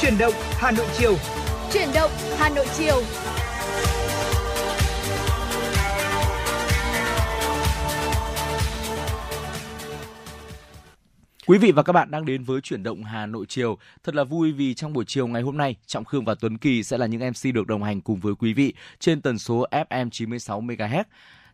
Chuyển động Hà Nội chiều. Chuyển động Hà Nội chiều. Quý vị và các bạn đang đến với chuyển động Hà Nội chiều. Thật là vui vì trong buổi chiều ngày hôm nay, Trọng Khương và Tuấn Kỳ sẽ là những MC được đồng hành cùng với quý vị trên tần số FM 96 MHz.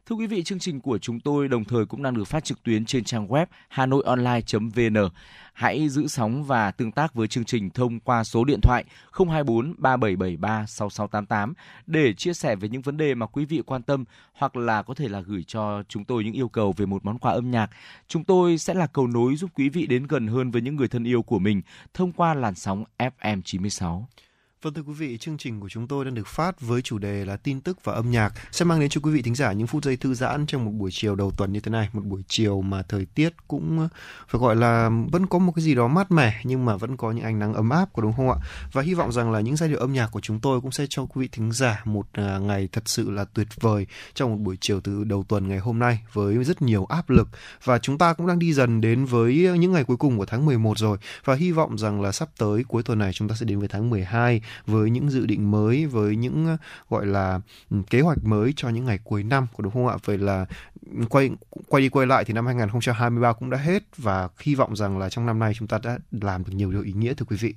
Thưa quý vị, chương trình của chúng tôi đồng thời cũng đang được phát trực tuyến trên trang web hanoionline.vn. Hãy giữ sóng và tương tác với chương trình thông qua số điện thoại 024 3773 6688 để chia sẻ về những vấn đề mà quý vị quan tâm hoặc là có thể là gửi cho chúng tôi những yêu cầu về một món quà âm nhạc. Chúng tôi sẽ là cầu nối giúp quý vị đến gần hơn với những người thân yêu của mình thông qua làn sóng FM 96. Vâng thưa quý vị, chương trình của chúng tôi đang được phát với chủ đề là tin tức và âm nhạc. Sẽ mang đến cho quý vị thính giả những phút giây thư giãn trong một buổi chiều đầu tuần như thế này, một buổi chiều mà thời tiết cũng ờ, phải gọi là vẫn có một cái gì đó mát mẻ nhưng mà vẫn có những ánh nắng ấm áp có đúng không ạ? Và hy vọng rằng là những giai điệu âm nhạc của chúng tôi cũng sẽ cho quý vị thính giả một ờ, ngày thật sự là tuyệt vời trong một buổi chiều từ đầu tuần ngày hôm nay với rất nhiều áp lực. Và chúng ta cũng đang đi dần đến với những ngày cuối cùng của tháng 11 rồi. Và hy vọng rằng là sắp tới cuối tuần này chúng ta sẽ đến với tháng 12 với những dự định mới với những ờ, gọi là ừ, kế hoạch mới cho những ngày cuối năm có đúng không ạ vậy là ừ, quay quay đi quay lại thì năm 2023 cũng đã hết và hy vọng rằng là trong năm nay chúng ta đã làm được nhiều điều ý nghĩa thưa quý vị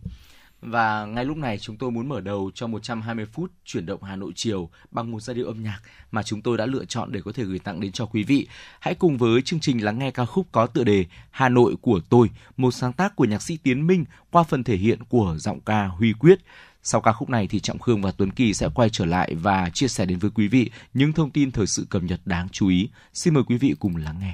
và ngay lúc này chúng tôi muốn mở đầu cho 120 phút chuyển động Hà Nội chiều bằng một giai điệu âm nhạc mà chúng tôi đã lựa chọn để có thể gửi tặng đến cho quý vị. Hãy cùng với chương trình lắng nghe ca khúc có tựa đề Hà Nội của tôi, một sáng tác của nhạc sĩ Tiến Minh qua phần thể hiện của giọng ca Huy Quyết. Sau ca khúc này thì Trọng Khương và Tuấn Kỳ sẽ quay trở lại và chia sẻ đến với quý vị những thông tin thời sự cập nhật đáng chú ý. Xin mời quý vị cùng lắng nghe.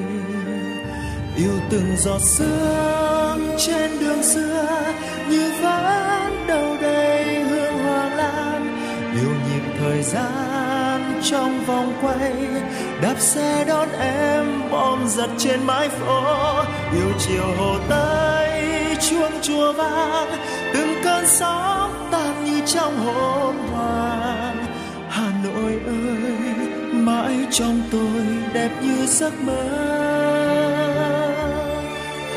yêu từng giọt sương trên đường xưa như vẫn đầu đầy hương hoa lan. Yêu nhịp thời gian trong vòng quay, đạp xe đón em bom giật trên mái phố. Yêu chiều hồ tây chuông chùa vang, từng cơn sóng tan như trong hôm hoàng. Hà nội ơi, mãi trong tôi đẹp như giấc mơ.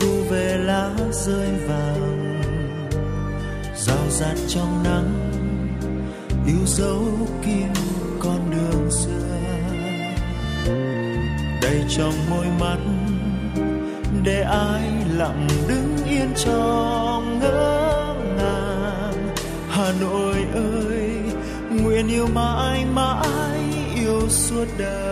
Thu về lá rơi vàng, rào rạt trong nắng, yêu dấu kim con đường xưa. Đầy trong môi mắt, để ai lặng đứng yên trong ngỡ ngàng. Hà nội ơi, nguyện yêu mãi mãi yêu suốt đời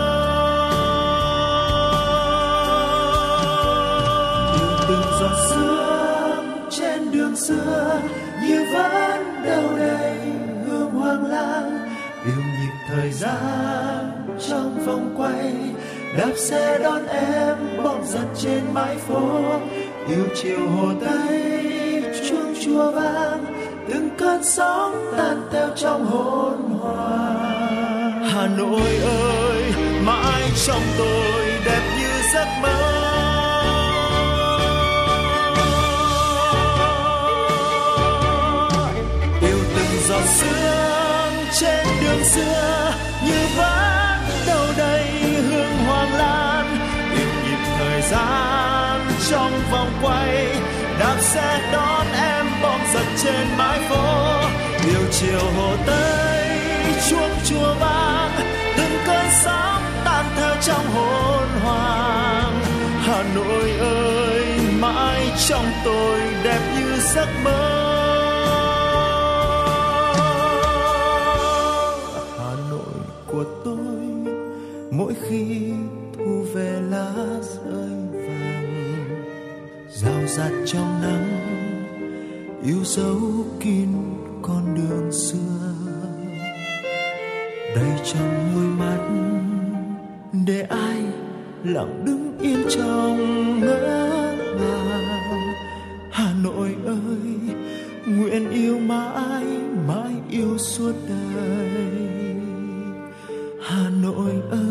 Thời gian trong vòng quay. Đạp xe đón em bom giật trên mái phố. Yêu chiều hồ tây, chuông chùa vang. Từng cơn sóng tan theo trong hồn hoàng. Hà nội ơi, mãi trong tôi đẹp như giấc mơ. Yêu từng giọt sương trên đường xưa, như vẫn đâu đây hương hoàng lan. Yêu nhịp thời gian trong vòng quay, đạp xe đón em bom giật trên mái phố. Điều chiều hồ tây chuông chùa vang, từng cơn sóng tan theo trong hồn hoàng hà nội ơi, mãi trong tôi đẹp như giấc mơ. Mỗi khi thu về lá rơi vàng, rào rạt trong nắng, yêu dấu kín con đường xưa. Đầy trong đôi mắt, để ai lặng đứng yên trong ngỡ ngàng hà nội ơi, nguyện yêu mãi mãi yêu suốt đời. Hà nội ơi.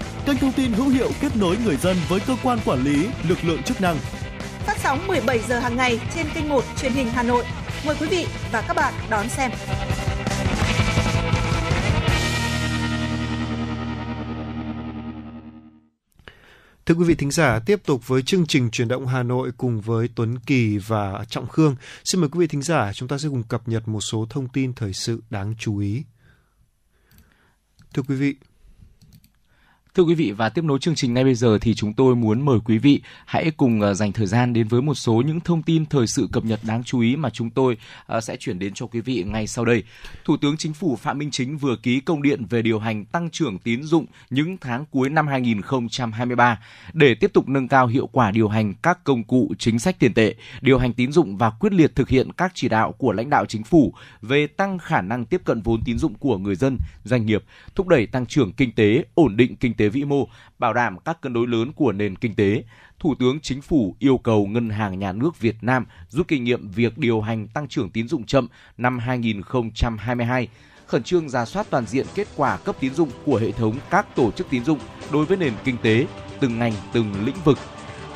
kênh thông tin hữu hiệu kết nối người dân với cơ quan quản lý, lực lượng chức năng. Phát sóng 17 giờ hàng ngày trên kênh 1 truyền hình Hà Nội. Mời quý vị và các bạn đón xem. Thưa quý vị thính giả, tiếp tục với chương trình truyền động Hà Nội cùng với Tuấn Kỳ và Trọng Khương. Xin mời quý vị thính giả, chúng ta sẽ cùng cập nhật một số thông tin thời sự đáng chú ý. Thưa quý vị, Thưa quý vị và tiếp nối chương trình ngay bây giờ thì chúng tôi muốn mời quý vị hãy cùng ờ, dành thời gian đến với một số những thông tin thời sự cập nhật đáng chú ý mà chúng tôi ờ, sẽ chuyển đến cho quý vị ngay sau đây. Thủ tướng Chính phủ Phạm Minh Chính vừa ký công điện về điều hành tăng trưởng tín dụng những tháng cuối năm 2023 để tiếp tục nâng cao hiệu quả điều hành các công cụ chính sách tiền tệ, điều hành tín dụng và quyết liệt thực hiện các chỉ đạo của lãnh đạo chính phủ về tăng khả năng tiếp cận vốn tín dụng của người dân, doanh nghiệp, thúc đẩy tăng trưởng kinh tế, ổn định kinh tế vĩ mô, bảo đảm các cân đối lớn của nền kinh tế. Thủ tướng Chính phủ yêu cầu Ngân hàng Nhà nước Việt Nam rút kinh nghiệm việc điều hành tăng trưởng tín dụng chậm năm 2022, khẩn trương ra soát toàn diện kết quả cấp tín dụng của hệ thống các tổ chức tín dụng đối với nền kinh tế, từng ngành, từng lĩnh vực.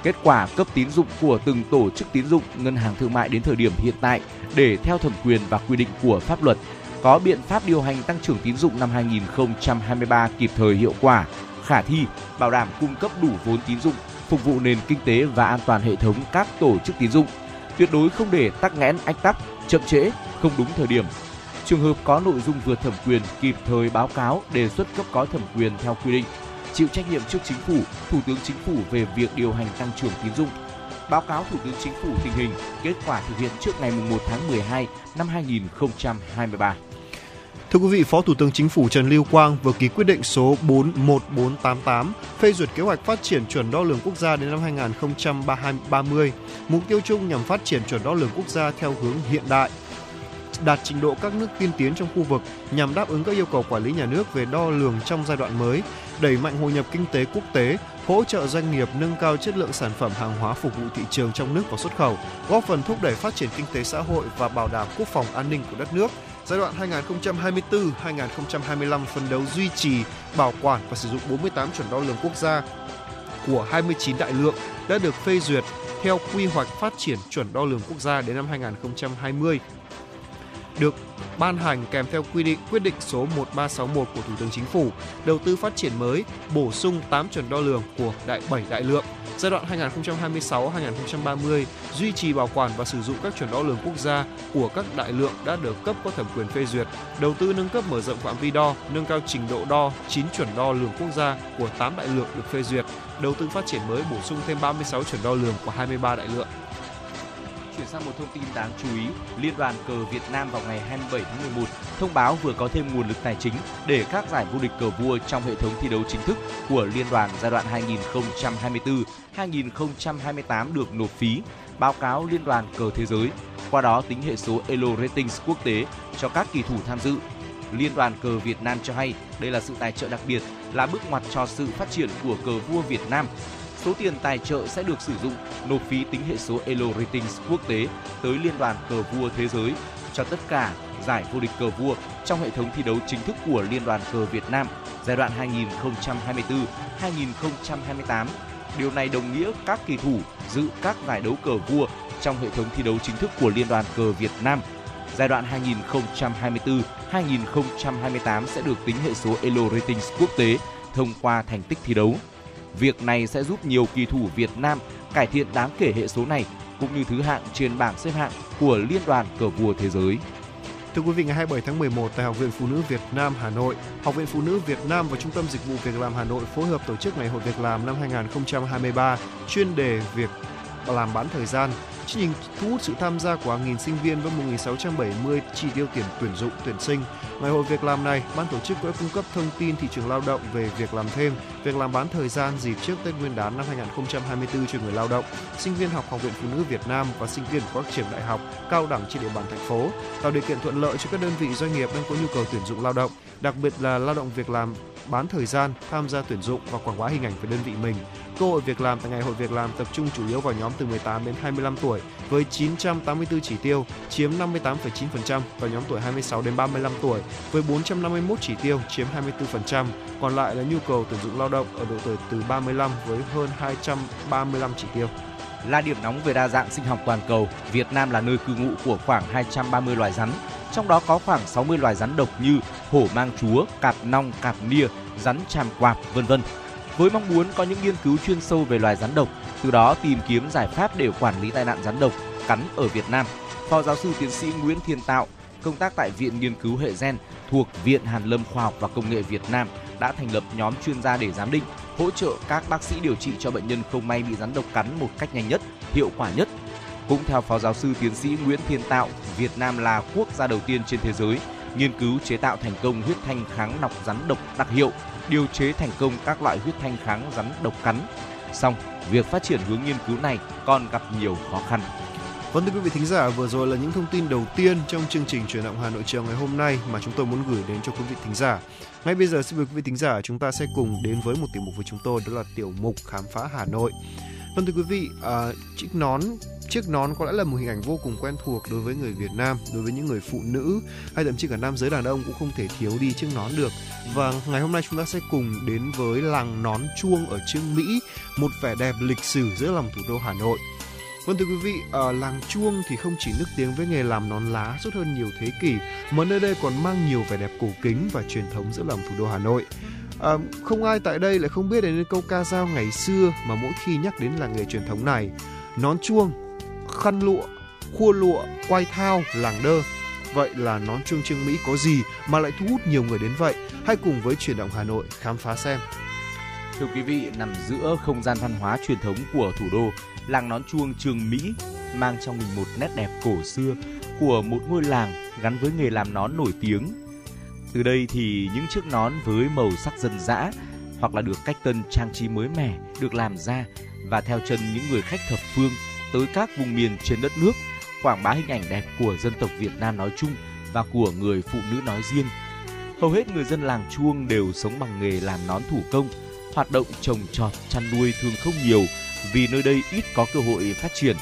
Kết quả cấp tín dụng của từng tổ chức tín dụng, ngân hàng thương mại đến thời điểm hiện tại để theo thẩm quyền và quy định của pháp luật có biện pháp điều hành tăng trưởng tín dụng năm 2023 kịp thời hiệu quả, khả thi, bảo đảm cung cấp đủ vốn tín dụng phục vụ nền kinh tế và an toàn hệ thống các tổ chức tín dụng. Tuyệt đối không để tắc nghẽn ách tắc, chậm trễ, không đúng thời điểm. Trường hợp có nội dung vượt thẩm quyền kịp thời báo cáo đề xuất cấp có thẩm quyền theo quy định, chịu trách nhiệm trước chính phủ, thủ tướng chính phủ về việc điều hành tăng trưởng tín dụng. Báo cáo Thủ tướng Chính phủ tình hình, kết quả thực hiện trước ngày 1 tháng 12 năm 2023. Thưa quý vị, Phó Thủ tướng Chính phủ Trần Lưu Quang vừa ký quyết định số 41488 phê duyệt kế hoạch phát triển chuẩn đo lường quốc gia đến năm 2030. Mục tiêu chung nhằm phát triển chuẩn đo lường quốc gia theo hướng hiện đại, đạt trình độ các nước tiên tiến trong khu vực nhằm đáp ứng các yêu cầu quản lý nhà nước về đo lường trong giai đoạn mới, đẩy mạnh hội nhập kinh tế quốc tế, hỗ trợ doanh nghiệp nâng cao chất lượng sản phẩm hàng hóa phục vụ thị trường trong nước và xuất khẩu, góp phần thúc đẩy phát triển kinh tế xã hội và bảo đảm quốc phòng an ninh của đất nước. Giai đoạn 2024-2025 phấn đấu duy trì, bảo quản và sử dụng 48 chuẩn đo lường quốc gia của 29 đại lượng đã được phê duyệt theo quy hoạch phát triển chuẩn đo lường quốc gia đến năm 2020 được ban hành kèm theo quy định quyết định số 1361 của Thủ tướng Chính phủ, đầu tư phát triển mới, bổ sung 8 chuẩn đo lường của đại 7 đại lượng. Giai đoạn 2026-2030 duy trì bảo quản và sử dụng các chuẩn đo lường quốc gia của các đại lượng đã được cấp có thẩm quyền phê duyệt, đầu tư nâng cấp mở rộng phạm vi đo, nâng cao trình độ đo 9 chuẩn đo lường quốc gia của 8 đại lượng được phê duyệt, đầu tư phát triển mới bổ sung thêm 36 chuẩn đo lường của 23 đại lượng. Chuyển sang một thông tin đáng chú ý, Liên đoàn cờ Việt Nam vào ngày 27 tháng 11 thông báo vừa có thêm nguồn lực tài chính để các giải vô địch cờ vua trong hệ thống thi đấu chính thức của liên đoàn giai đoạn 2024-2028 được nộp phí, báo cáo Liên đoàn cờ thế giới. Qua đó tính hệ số Elo Ratings quốc tế cho các kỳ thủ tham dự. Liên đoàn cờ Việt Nam cho hay đây là sự tài trợ đặc biệt, là bước ngoặt cho sự phát triển của cờ vua Việt Nam Số tiền tài trợ sẽ được sử dụng nộp phí tính hệ số Elo Ratings quốc tế tới Liên đoàn cờ vua thế giới cho tất cả giải vô địch cờ vua trong hệ thống thi đấu chính thức của Liên đoàn cờ Việt Nam giai đoạn 2024-2028. Điều này đồng nghĩa các kỳ thủ dự các giải đấu cờ vua trong hệ thống thi đấu chính thức của Liên đoàn cờ Việt Nam giai đoạn 2024-2028 sẽ được tính hệ số Elo Ratings quốc tế thông qua thành tích thi đấu. Việc này sẽ giúp nhiều kỳ thủ Việt Nam cải thiện đáng kể hệ số này cũng như thứ hạng trên bảng xếp hạng của Liên đoàn cờ vua thế giới. Thưa quý vị, ngày 27 tháng 11 tại Học viện Phụ nữ Việt Nam Hà Nội, Học viện Phụ nữ Việt Nam và Trung tâm Dịch vụ Việc làm Hà Nội phối hợp tổ chức Ngày hội Việc làm năm 2023 chuyên đề việc làm bán thời gian Chương trình thu hút sự tham gia của hàng nghìn sinh viên với 1.670 chỉ tiêu tiền tuyển dụng tuyển sinh. Ngày hội việc làm này, ban tổ chức đã cung cấp thông tin thị trường lao động về việc làm thêm, việc làm bán thời gian dịp trước Tết Nguyên đán năm 2024 cho người lao động, sinh viên học Học viện Phụ nữ Việt Nam và sinh viên của các trường đại học, cao đẳng trên địa bàn thành phố, tạo điều kiện thuận lợi cho các đơn vị doanh nghiệp đang có nhu cầu tuyển dụng lao động, đặc biệt là lao động việc làm bán thời gian, tham gia tuyển dụng và quảng bá hình ảnh về đơn vị mình. Cơ hội việc làm tại ngày hội việc làm tập trung chủ yếu vào nhóm từ 18 đến 25 tuổi với 984 chỉ tiêu, chiếm 58,9% và nhóm tuổi 26 đến 35 tuổi với 451 chỉ tiêu, chiếm 24%. Còn lại là nhu cầu tuyển dụng lao động ở độ tuổi từ 35 với hơn 235 chỉ tiêu. Là điểm nóng về đa dạng sinh học toàn cầu, Việt Nam là nơi cư ngụ của khoảng 230 loài rắn, trong đó có khoảng 60 loài rắn độc như hổ mang chúa, cạp nong, cạp nia, rắn tràm quạp, vân vân. Với mong muốn có những nghiên cứu chuyên sâu về loài rắn độc, từ đó tìm kiếm giải pháp để quản lý tai nạn rắn độc cắn ở Việt Nam, Phó giáo sư tiến sĩ Nguyễn Thiên Tạo, công tác tại Viện Nghiên cứu Hệ gen thuộc Viện Hàn lâm Khoa học và Công nghệ Việt Nam đã thành lập nhóm chuyên gia để giám định, hỗ trợ các bác sĩ điều trị cho bệnh nhân không may bị rắn độc cắn một cách nhanh nhất, hiệu quả nhất. Cũng theo Phó giáo sư tiến sĩ Nguyễn Thiên Tạo, Việt Nam là quốc gia đầu tiên trên thế giới nghiên cứu chế tạo thành công huyết thanh kháng nọc rắn độc đặc hiệu, điều chế thành công các loại huyết thanh kháng rắn độc cắn. Song, việc phát triển hướng nghiên cứu này còn gặp nhiều khó khăn. Vâng thưa quý vị thính giả, vừa rồi là những thông tin đầu tiên trong chương trình truyền động Hà Nội chiều ngày hôm nay mà chúng tôi muốn gửi đến cho quý vị thính giả. Ngay bây giờ xin mời quý vị thính giả chúng ta sẽ cùng đến với một tiểu mục với chúng tôi đó là tiểu mục khám phá Hà Nội. Vâng thưa quý vị, à, chiếc nón chiếc nón có lẽ là một hình ảnh vô cùng quen thuộc đối với người Việt Nam, đối với những người phụ nữ hay thậm chí cả nam giới đàn ông cũng không thể thiếu đi chiếc nón được. Và ngày hôm nay chúng ta sẽ cùng đến với làng nón chuông ở Trương Mỹ, một vẻ đẹp lịch sử giữa lòng thủ đô Hà Nội. Vâng thưa quý vị, ở làng Chuông thì không chỉ nức tiếng với nghề làm nón lá suốt hơn nhiều thế kỷ, mà nơi đây còn mang nhiều vẻ đẹp cổ kính và truyền thống giữa lòng thủ đô Hà Nội. À, không ai tại đây lại không biết đến câu ca dao ngày xưa mà mỗi khi nhắc đến làng nghề truyền thống này. Nón chuông, khăn lụa, khua lụa, quay thao, làng đơ. Vậy là nón chuông Trương Mỹ có gì mà lại thu hút nhiều người đến vậy? Hãy cùng với chuyển động Hà Nội khám phá xem. Thưa quý vị, nằm giữa không gian văn hóa truyền thống của thủ đô, làng nón chuông Trường Mỹ mang trong mình một nét đẹp cổ xưa của một ngôi làng gắn với nghề làm nón nổi tiếng. Từ đây thì những chiếc nón với màu sắc dân dã hoặc là được cách tân trang trí mới mẻ được làm ra và theo chân những người khách thập phương tới các vùng miền trên đất nước quảng bá hình ảnh đẹp của dân tộc Việt Nam nói chung và của người phụ nữ nói riêng. Hầu hết người dân làng Chuông đều sống bằng nghề làm nón thủ công, hoạt động trồng trọt, chăn nuôi thường không nhiều vì nơi đây ít có cơ hội phát triển.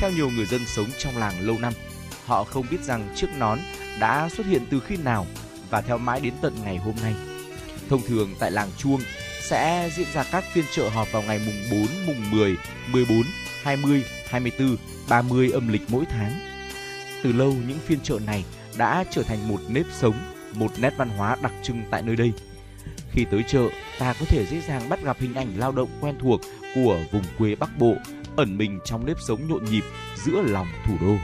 Theo nhiều người dân sống trong làng lâu năm, họ không biết rằng chiếc nón đã xuất hiện từ khi nào và theo mãi đến tận ngày hôm nay. Thông thường tại làng Chuông sẽ diễn ra các phiên chợ họp vào ngày mùng 4, mùng 10, 14, 20, 24, 30 âm lịch mỗi tháng. Từ lâu những phiên chợ này đã trở thành một nếp sống, một nét văn hóa đặc trưng tại nơi đây. Khi tới chợ, ta có thể dễ dàng bắt gặp hình ảnh lao động quen thuộc của vùng quê Bắc Bộ ẩn mình trong nếp sống nhộn nhịp giữa lòng thủ đô.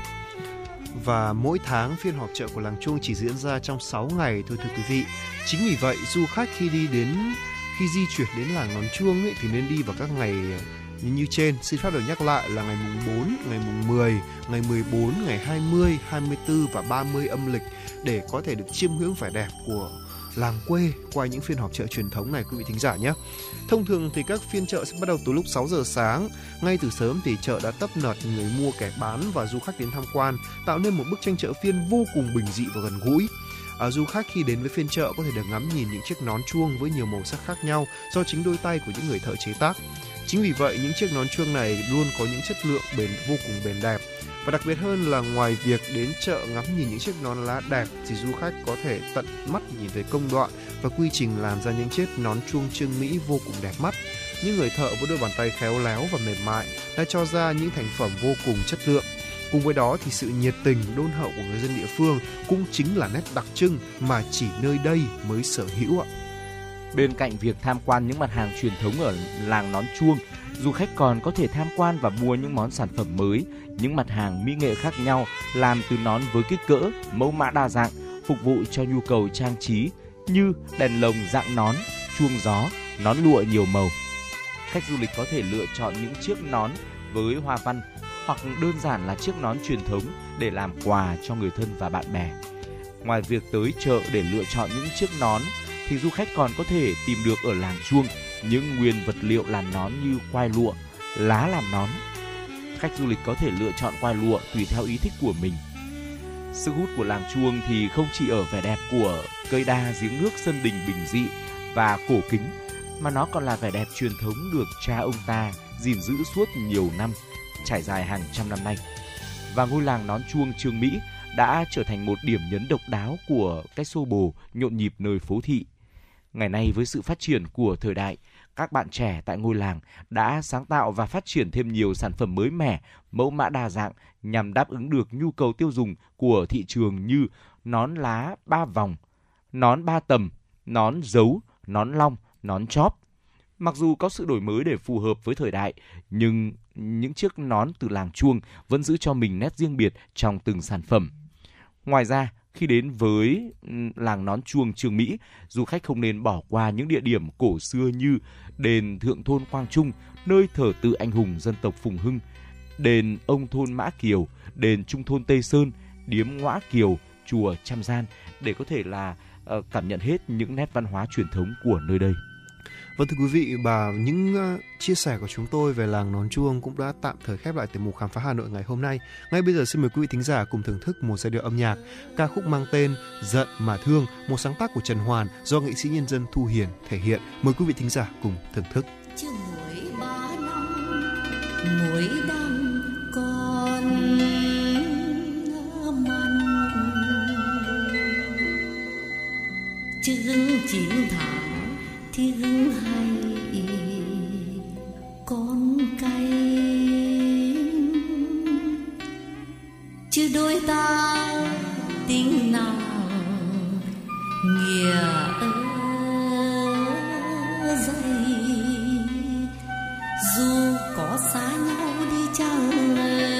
Và mỗi tháng phiên họp chợ của làng Chuông chỉ diễn ra trong 6 ngày thôi thưa quý vị. Chính vì vậy du khách khi đi đến khi di chuyển đến làng Nón Chuông ấy, thì nên đi vào các ngày như, như trên. Xin phép được nhắc lại là ngày mùng 4, ngày mùng 10, ngày 14, ngày 20, 24 và 30 âm lịch để có thể được chiêm ngưỡng vẻ đẹp của làng quê qua những phiên họp chợ truyền thống này quý vị thính giả nhé. Thông thường thì các phiên chợ sẽ bắt đầu từ lúc 6 giờ sáng. Ngay từ sớm thì chợ đã tấp nập người mua kẻ bán và du khách đến tham quan, tạo nên một bức tranh chợ phiên vô cùng bình dị và gần gũi. À, du khách khi đến với phiên chợ có thể được ngắm nhìn những chiếc nón chuông với nhiều màu sắc khác nhau do chính đôi tay của những người thợ chế tác. Chính vì vậy những chiếc nón chuông này luôn có những chất lượng bền vô cùng bền đẹp và đặc biệt hơn là ngoài việc đến chợ ngắm nhìn những chiếc nón lá đẹp thì du khách có thể tận mắt nhìn thấy công đoạn và quy trình làm ra những chiếc nón chuông trương Mỹ vô cùng đẹp mắt. Những người thợ với đôi bàn tay khéo léo và mềm mại đã cho ra những thành phẩm vô cùng chất lượng. Cùng với đó thì sự nhiệt tình đôn hậu của người dân địa phương cũng chính là nét đặc trưng mà chỉ nơi đây mới sở hữu ạ. Bên cạnh việc tham quan những mặt hàng truyền thống ở làng nón chuông, du khách còn có thể tham quan và mua những món sản phẩm mới, những mặt hàng mỹ nghệ khác nhau làm từ nón với kích cỡ, mẫu mã đa dạng, phục vụ cho nhu cầu trang trí như đèn lồng dạng nón, chuông gió, nón lụa nhiều màu. Khách du lịch có thể lựa chọn những chiếc nón với hoa văn hoặc đơn giản là chiếc nón truyền thống để làm quà cho người thân và bạn bè. Ngoài việc tới chợ để lựa chọn những chiếc nón thì du khách còn có thể tìm được ở làng chuông những nguyên vật liệu làm nón như quai lụa, lá làm nón. Khách du lịch có thể lựa chọn quai lụa tùy theo ý thích của mình. Sức hút của làng chuông thì không chỉ ở vẻ đẹp của cây đa giếng nước sân đình bình dị và cổ kính, mà nó còn là vẻ đẹp truyền thống được cha ông ta gìn giữ suốt nhiều năm, trải dài hàng trăm năm nay. Và ngôi làng nón chuông Trương Mỹ đã trở thành một điểm nhấn độc đáo của cái xô bồ nhộn nhịp nơi phố thị. Ngày nay với sự phát triển của thời đại, các bạn trẻ tại ngôi làng đã sáng tạo và phát triển thêm nhiều sản phẩm mới mẻ, mẫu mã đa dạng nhằm đáp ứng được nhu cầu tiêu dùng của thị trường như nón lá ba vòng, nón ba tầm, nón dấu, nón long, nón chóp. Mặc dù có sự đổi mới để phù hợp với thời đại, nhưng những chiếc nón từ làng chuông vẫn giữ cho mình nét riêng biệt trong từng sản phẩm. Ngoài ra, khi đến với ừ, làng nón chuông Trường Mỹ, du khách không nên bỏ qua những địa điểm cổ xưa như đền Thượng thôn Quang Trung, nơi thờ tự anh hùng dân tộc Phùng Hưng, đền ông thôn Mã Kiều, đền Trung thôn Tây Sơn, điếm Ngõa Kiều, chùa Trăm Gian để có thể là ờ, cảm nhận hết những nét văn hóa truyền thống của nơi đây. Vâng thưa quý vị, và những ờ, chia sẻ của chúng tôi về làng nón chuông cũng đã tạm thời khép lại tiểu mục khám phá Hà Nội ngày hôm nay. Ngay bây giờ xin mời quý vị thính giả cùng thưởng thức một giai điệu âm nhạc ca khúc mang tên Giận mà thương, một sáng tác của Trần Hoàn do nghệ sĩ nhân dân Thu Hiền thể hiện. Mời quý vị thính giả cùng thưởng thức. Chưa muối ba năm, muối đang còn mặn, chừng chín tiếng hay con cây chứ đôi ta tiếng nào nghĩa dây, dù có xa nhau đi chăng nữa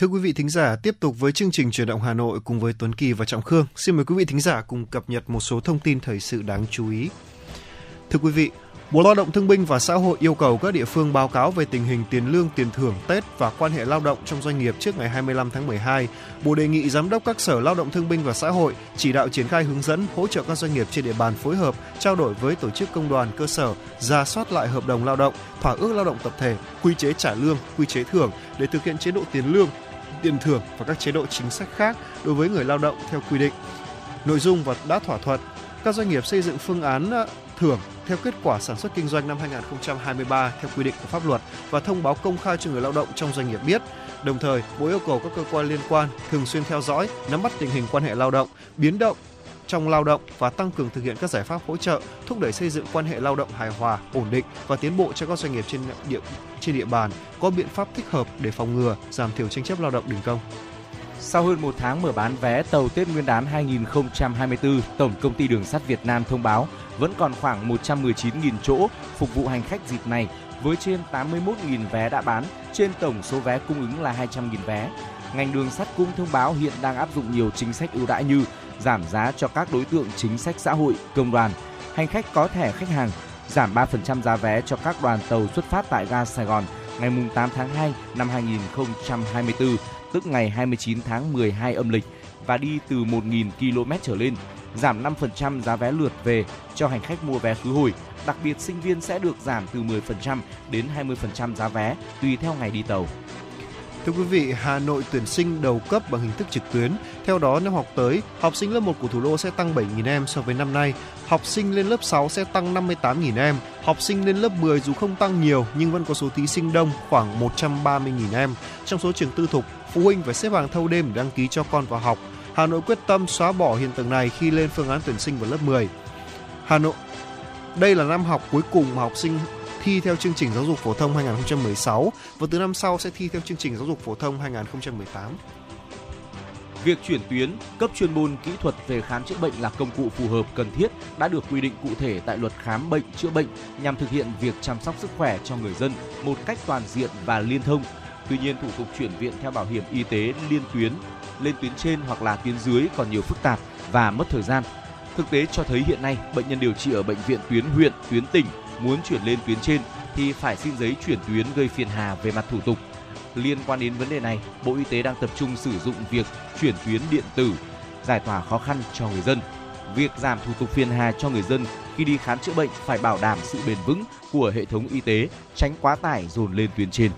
Thưa quý vị thính giả, tiếp tục với chương trình truyền động Hà Nội cùng với Tuấn Kỳ và Trọng Khương. Xin mời quý vị thính giả cùng cập nhật một số thông tin thời sự đáng chú ý. Thưa quý vị, Bộ Lao động Thương binh và Xã hội yêu cầu các địa phương báo cáo về tình hình tiền lương, tiền thưởng Tết và quan hệ lao động trong doanh nghiệp trước ngày 25 tháng 12. Bộ đề nghị giám đốc các sở Lao động Thương binh và Xã hội chỉ đạo triển khai hướng dẫn hỗ trợ các doanh nghiệp trên địa bàn phối hợp trao đổi với tổ chức công đoàn cơ sở, ra soát lại hợp đồng lao động, thỏa ước lao động tập thể, quy chế trả lương, quy chế thưởng để thực hiện chế độ tiền lương, tiền thưởng và các chế độ chính sách khác đối với người lao động theo quy định. Nội dung và đã thỏa thuận, các doanh nghiệp xây dựng phương án ờ, thưởng theo kết quả sản xuất kinh doanh năm 2023 theo quy định của pháp luật và thông báo công khai cho người lao động trong doanh nghiệp biết. Đồng thời, Bộ yêu cầu các cơ quan liên quan thường xuyên theo dõi, nắm bắt tình hình quan hệ lao động, biến động trong lao động và tăng cường thực hiện các giải pháp hỗ trợ, thúc đẩy xây dựng quan hệ lao động hài hòa, ổn định và tiến bộ cho các doanh nghiệp trên địa trên địa bàn, có biện pháp thích hợp để phòng ngừa, giảm thiểu tranh chấp lao động đình công. Sau hơn một tháng mở bán vé tàu Tết Nguyên đán 2024, Tổng Công ty Đường sắt Việt Nam thông báo vẫn còn khoảng 119.000 chỗ phục vụ hành khách dịp này với trên 81.000 vé đã bán trên tổng số vé cung ứng là 200.000 vé. Ngành đường sắt cũng thông báo hiện đang áp dụng nhiều chính sách ưu đãi như giảm giá cho các đối tượng chính sách xã hội, công đoàn, hành khách có thẻ khách hàng, giảm 3% giá vé cho các đoàn tàu xuất phát tại ga Sài Gòn ngày 8 tháng 2 năm 2024, tức ngày 29 tháng 12 âm lịch và đi từ 1.000 km trở lên, giảm 5% giá vé lượt về cho hành khách mua vé khứ hồi. Đặc biệt sinh viên sẽ được giảm từ 10% đến 20% giá vé tùy theo ngày đi tàu. Thưa quý vị, Hà Nội tuyển sinh đầu cấp bằng hình thức trực tuyến. Theo đó, năm học tới, học sinh lớp 1 của thủ đô sẽ tăng 7.000 em so với năm nay. Học sinh lên lớp 6 sẽ tăng 58.000 em. Học sinh lên lớp 10 dù không tăng nhiều nhưng vẫn có số thí sinh đông khoảng 130.000 em. Trong số trường tư thục, phụ huynh phải xếp hàng thâu đêm để đăng ký cho con vào học. Hà Nội quyết tâm xóa bỏ hiện tượng này khi lên phương án tuyển sinh vào lớp 10. Hà Nội đây là năm học cuối cùng mà học sinh thi theo chương trình giáo dục phổ thông 2016 và từ năm sau sẽ thi theo chương trình giáo dục phổ thông 2018. Việc chuyển tuyến, cấp chuyên môn kỹ thuật về khám chữa bệnh là công cụ phù hợp cần thiết đã được quy định cụ thể tại luật khám bệnh chữa bệnh nhằm thực hiện việc chăm sóc sức khỏe cho người dân một cách toàn diện và liên thông. Tuy nhiên, thủ tục chuyển viện theo bảo hiểm y tế liên tuyến, lên tuyến trên hoặc là tuyến dưới còn nhiều phức tạp và mất thời gian. Thực tế cho thấy hiện nay, bệnh nhân điều trị ở bệnh viện tuyến huyện, tuyến tỉnh muốn chuyển lên tuyến trên thì phải xin giấy chuyển tuyến gây phiền hà về mặt thủ tục. Liên quan đến vấn đề này, Bộ Y tế đang tập trung sử dụng việc chuyển tuyến điện tử, giải tỏa khó khăn cho người dân. Việc giảm thủ tục phiền hà cho người dân khi đi khám chữa bệnh phải bảo đảm sự bền vững của hệ thống y tế, tránh quá tải dồn lên tuyến trên.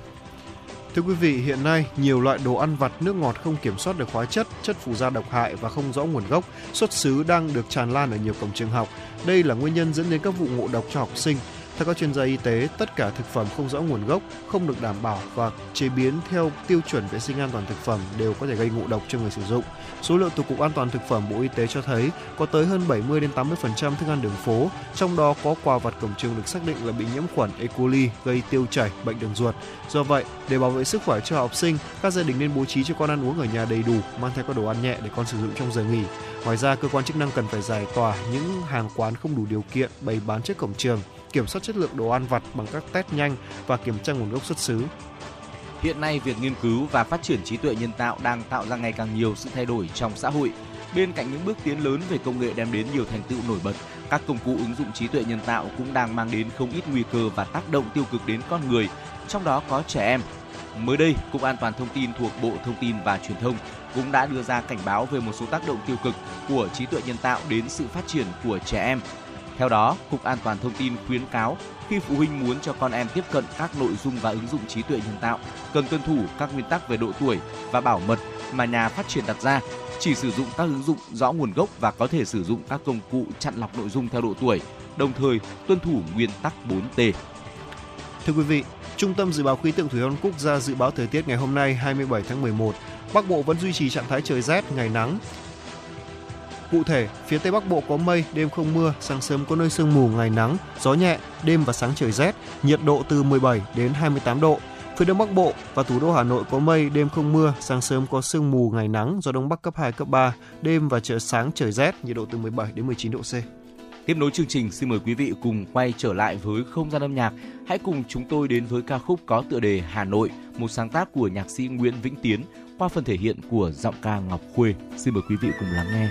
Thưa quý vị, hiện nay nhiều loại đồ ăn vặt nước ngọt không kiểm soát được hóa chất, chất phụ gia độc hại và không rõ nguồn gốc, xuất xứ đang được tràn lan ở nhiều cổng trường học. Đây là nguyên nhân dẫn đến các vụ ngộ độc cho học sinh. Theo các chuyên gia y tế, tất cả thực phẩm không rõ nguồn gốc, không được đảm bảo và chế biến theo tiêu chuẩn vệ sinh an toàn thực phẩm đều có thể gây ngộ độc cho người sử dụng. Số liệu từ Cục An toàn thực phẩm Bộ Y tế cho thấy có tới hơn 70 đến 80% thức ăn đường phố, trong đó có quà vặt cổng trường được xác định là bị nhiễm khuẩn E. coli gây tiêu chảy, bệnh đường ruột. Do vậy, để bảo vệ sức khỏe cho học sinh, các gia đình nên bố trí cho con ăn uống ở nhà đầy đủ, mang theo các đồ ăn nhẹ để con sử dụng trong giờ nghỉ. Ngoài ra, cơ quan chức năng cần phải giải tỏa những hàng quán không đủ điều kiện bày bán trước cổng trường, kiểm soát chất lượng đồ ăn vặt bằng các test nhanh và kiểm tra nguồn gốc xuất xứ. Hiện nay, việc nghiên cứu và phát triển trí tuệ nhân tạo đang tạo ra ngày càng nhiều sự thay đổi trong xã hội. Bên cạnh những bước tiến lớn về công nghệ đem đến nhiều thành tựu nổi bật, các công cụ ứng dụng trí tuệ nhân tạo cũng đang mang đến không ít nguy cơ và tác động tiêu cực đến con người, trong đó có trẻ em. Mới đây, Cục An toàn thông tin thuộc Bộ Thông tin và Truyền thông cũng đã đưa ra cảnh báo về một số tác động tiêu cực của trí tuệ nhân tạo đến sự phát triển của trẻ em. Theo đó, Cục An toàn thông tin khuyến cáo khi phụ huynh muốn cho con em tiếp cận các nội dung và ứng dụng trí tuệ nhân tạo, cần tuân thủ các nguyên tắc về độ tuổi và bảo mật mà nhà phát triển đặt ra, chỉ sử dụng các ứng dụng rõ nguồn gốc và có thể sử dụng các công cụ chặn lọc nội dung theo độ tuổi, đồng thời tuân thủ nguyên tắc 4T. Thưa quý vị, Trung tâm Dự báo Khí tượng Thủy văn Quốc gia dự báo thời tiết ngày hôm nay 27 tháng 11, Bắc Bộ vẫn duy trì trạng thái trời rét, ngày nắng. Cụ thể, phía Tây Bắc Bộ có mây, đêm không mưa, sáng sớm có nơi sương mù, ngày nắng, gió nhẹ, đêm và sáng trời rét, nhiệt độ từ 17 đến 28 độ. Phía Đông Bắc Bộ và thủ đô Hà Nội có mây, đêm không mưa, sáng sớm có sương mù, ngày nắng, gió Đông Bắc cấp 2, cấp 3, đêm và trời sáng trời rét, nhiệt độ từ 17 đến 19 độ C. Tiếp nối chương trình, xin mời quý vị cùng quay trở lại với không gian âm nhạc. Hãy cùng chúng tôi đến với ca khúc có tựa đề Hà Nội, một sáng tác của nhạc sĩ Nguyễn Vĩnh Tiến qua phần thể hiện của giọng ca Ngọc Khuê. Xin mời quý vị cùng lắng nghe.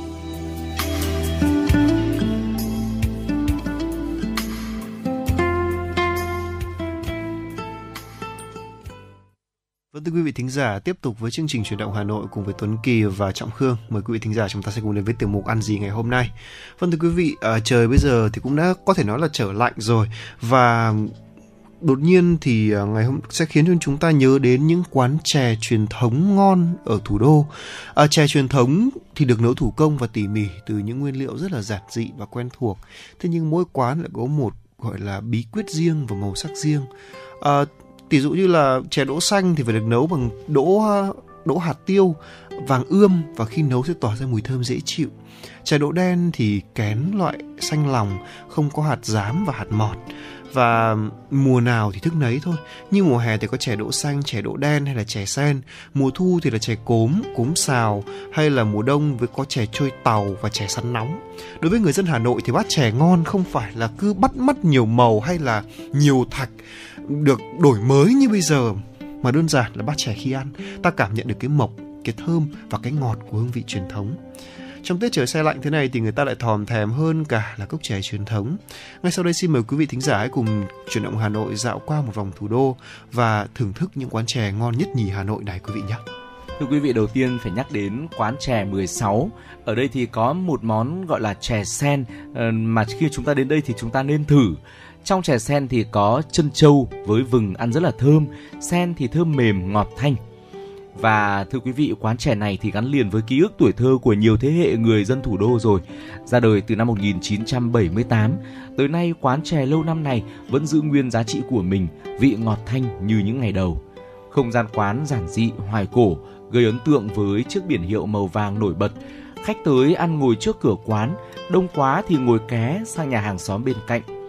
Vâng thưa quý vị thính giả, tiếp tục với chương trình chuyển động Hà Nội cùng với Tuấn Kỳ và Trọng Khương. Mời quý vị thính giả chúng ta sẽ cùng đến với tiểu mục ăn gì ngày hôm nay. Vâng thưa quý vị, à, trời bây giờ thì cũng đã có thể nói là trở lạnh rồi và đột nhiên thì à, ngày hôm sẽ khiến cho chúng ta nhớ đến những quán chè truyền thống ngon ở thủ đô. À, chè truyền thống thì được nấu thủ công và tỉ mỉ từ những nguyên liệu rất là giản dị và quen thuộc. Thế nhưng mỗi quán lại có một gọi là bí quyết riêng và màu sắc riêng. À, Tỷ dụ như là chè đỗ xanh thì phải được nấu bằng đỗ đỗ hạt tiêu vàng ươm và khi nấu sẽ tỏa ra mùi thơm dễ chịu. Chè đỗ đen thì kén loại xanh lòng, không có hạt giám và hạt mọt. Và mùa nào thì thức nấy thôi. Như mùa hè thì có chè đỗ xanh, chè đỗ đen hay là chè sen. Mùa thu thì là chè cốm, cốm xào hay là mùa đông với có chè trôi tàu và chè sắn nóng. Đối với người dân Hà Nội thì bát chè ngon không phải là cứ bắt mắt nhiều màu hay là nhiều thạch được đổi mới như bây giờ mà đơn giản là bát chè khi ăn ta cảm nhận được cái mộc cái thơm và cái ngọt của hương vị truyền thống trong tiết trời xe lạnh thế này thì người ta lại thòm thèm hơn cả là cốc chè truyền thống. Ngay sau đây xin mời quý vị thính giả hãy cùng chuyển động Hà Nội dạo qua một vòng thủ đô và thưởng thức những quán chè ngon nhất nhì Hà Nội này quý vị nhé. Thưa quý vị, đầu tiên phải nhắc đến quán chè 16. Ở đây thì có một món gọi là chè sen ờ, mà khi chúng ta đến đây thì chúng ta nên thử. Trong chè sen thì có chân trâu với vừng ăn rất là thơm, sen thì thơm mềm, ngọt thanh. Và thưa quý vị, quán chè này thì gắn liền với ký ức tuổi thơ của nhiều thế hệ người dân thủ đô rồi. Ra đời từ năm 1978, tới nay quán chè lâu năm này vẫn giữ nguyên giá trị của mình, vị ngọt thanh như những ngày đầu. Không gian quán giản dị, hoài cổ, gây ấn tượng với chiếc biển hiệu màu vàng nổi bật. Khách tới ăn ngồi trước cửa quán, đông quá thì ngồi ké sang nhà hàng xóm bên cạnh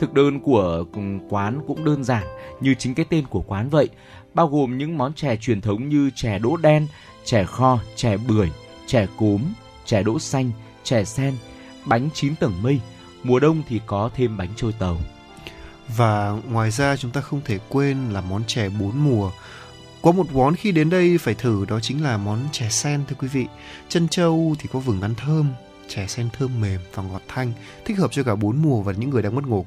Thực đơn của quán cũng đơn giản như chính cái tên của quán vậy, bao gồm những món chè truyền thống như chè đỗ đen, chè kho, chè bưởi, chè cốm, chè đỗ xanh, chè sen, bánh chín tầng mây. Mùa đông thì có thêm bánh trôi tàu. Và ngoài ra chúng ta không thể quên là món chè bốn mùa. Có một món khi đến đây phải thử đó chính là món chè sen thưa quý vị. Chân châu thì có vừng ăn thơm, chè sen thơm mềm và ngọt thanh, thích hợp cho cả bốn mùa và những người đang mất ngủ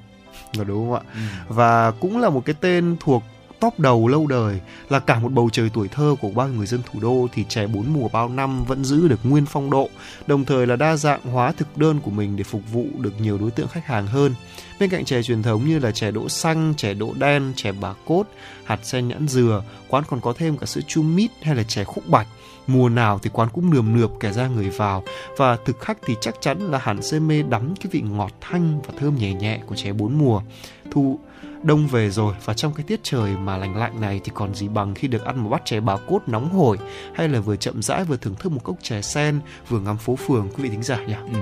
đúng không ạ? Ừ. Và cũng là một cái tên thuộc top đầu lâu đời là cả một bầu trời tuổi thơ của bao người dân thủ đô thì chè bốn mùa bao năm vẫn giữ được nguyên phong độ, đồng thời là đa dạng hóa thực đơn của mình để phục vụ được nhiều đối tượng khách hàng hơn. Bên cạnh chè truyền thống như là chè đỗ xanh, chè đỗ đen, chè bà cốt, hạt sen nhãn dừa, quán còn có thêm cả sữa chum mít hay là chè khúc bạch mùa nào thì quán cũng nườm nượp kẻ ra người vào và thực khách thì chắc chắn là hẳn sẽ mê đắm cái vị ngọt thanh và thơm nhẹ nhẹ của chè bốn mùa. Thu đông về rồi và trong cái tiết trời mà lành lạnh này thì còn gì bằng khi được ăn một bát chè bà cốt nóng hổi hay là vừa chậm rãi vừa thưởng thức một cốc chè sen vừa ngắm phố phường quý vị thính giả nhỉ. Ừ.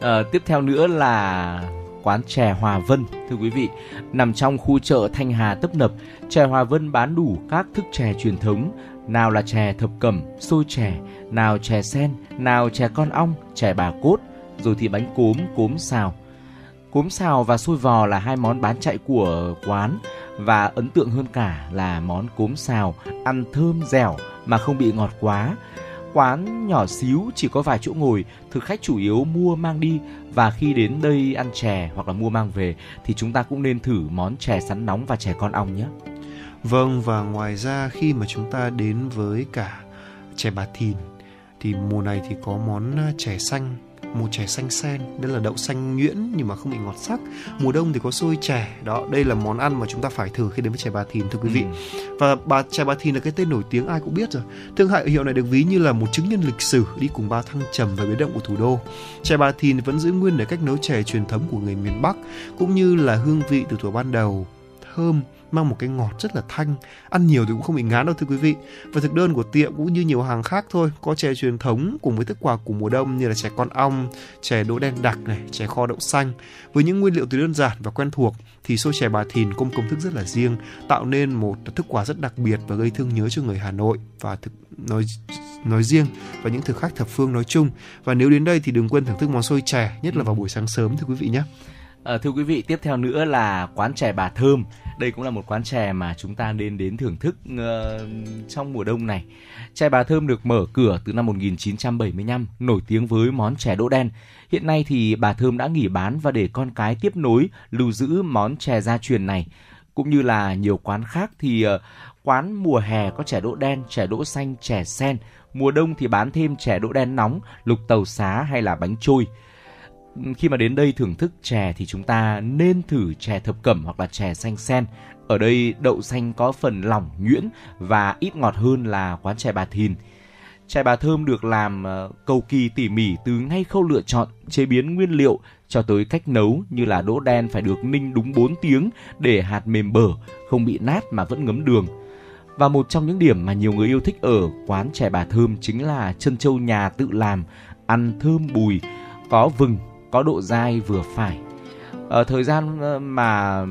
À, tiếp theo nữa là quán chè Hòa Vân thưa quý vị nằm trong khu chợ Thanh Hà tấp nập chè Hòa Vân bán đủ các thức chè truyền thống nào là chè thập cẩm, xôi chè, nào chè sen, nào chè con ong, chè bà cốt, rồi thì bánh cốm, cốm xào. Cốm xào và xôi vò là hai món bán chạy của quán và ấn tượng hơn cả là món cốm xào ăn thơm dẻo mà không bị ngọt quá. Quán nhỏ xíu chỉ có vài chỗ ngồi, thực khách chủ yếu mua mang đi và khi đến đây ăn chè hoặc là mua mang về thì chúng ta cũng nên thử món chè sắn nóng và chè con ong nhé. Vâng và ngoài ra khi mà chúng ta đến với cả chè bà thìn thì mùa này thì có món ờ, chè xanh một chè xanh sen đây là đậu xanh nhuyễn nhưng mà không bị ngọt sắc. Mùa đông thì có xôi chè. Đó đây là món ăn mà chúng ta phải thử khi đến với chè bà thìn thưa quý vị. Ừ. và bà chè bà thìn là cái tên nổi tiếng ai cũng biết rồi. Thương hiệu hiệu này được ví như là một chứng nhân lịch sử đi cùng bao thăng trầm và biến động của thủ đô. Chè bà thìn vẫn giữ nguyên được cách nấu chè truyền thống của người miền bắc cũng như là hương vị từ thuở ban đầu. Thơm mang một cái ngọt rất là thanh. Ăn nhiều thì cũng không bị ngán đâu thưa quý vị. Và thực đơn của tiệm cũng như nhiều hàng khác thôi. Có chè truyền thống cùng với thức quà của mùa đông như là chè con ong chè đỗ đen đặc này chè kho đậu xanh. Với những nguyên liệu từ đơn giản và quen thuộc thì xôi chè bà thìn có một công thức rất là riêng tạo nên một thức quà rất đặc biệt và gây thương nhớ cho người Hà Nội và thực nói nói riêng và những thực khách thập phương nói chung. Và nếu đến đây thì đừng quên thưởng thức món xôi chè nhất là vào buổi sáng sớm thưa quý vị nhé. À, thưa quý vị, tiếp theo nữa là quán chè Bà Thơm. Đây cũng là một quán chè mà chúng ta nên đến thưởng thức uh, trong mùa đông này. Chè Bà Thơm được mở cửa từ năm 1975, nổi tiếng với món chè đỗ đen. Hiện nay thì Bà Thơm đã nghỉ bán và để con cái tiếp nối lưu giữ món chè gia truyền này. Cũng như là nhiều quán khác thì uh, quán mùa hè có chè đỗ đen, chè đỗ xanh, chè sen. Mùa đông thì bán thêm chè đỗ đen nóng, lục tàu xá hay là bánh trôi khi mà đến đây thưởng thức chè thì chúng ta nên thử chè thập cẩm hoặc là chè xanh sen. Ở đây đậu xanh có phần lỏng nhuyễn và ít ngọt hơn là quán chè bà thìn. Chè bà thơm được làm ờ, cầu kỳ tỉ mỉ từ ngay khâu lựa chọn, chế biến nguyên liệu cho tới cách nấu như là đỗ đen phải được ninh đúng 4 tiếng để hạt mềm bở, không bị nát mà vẫn ngấm đường. Và một trong những điểm mà nhiều người yêu thích ở quán chè bà thơm chính là chân châu nhà tự làm, ăn thơm bùi, có vừng, có độ dai vừa phải. à, thời gian ờ, mà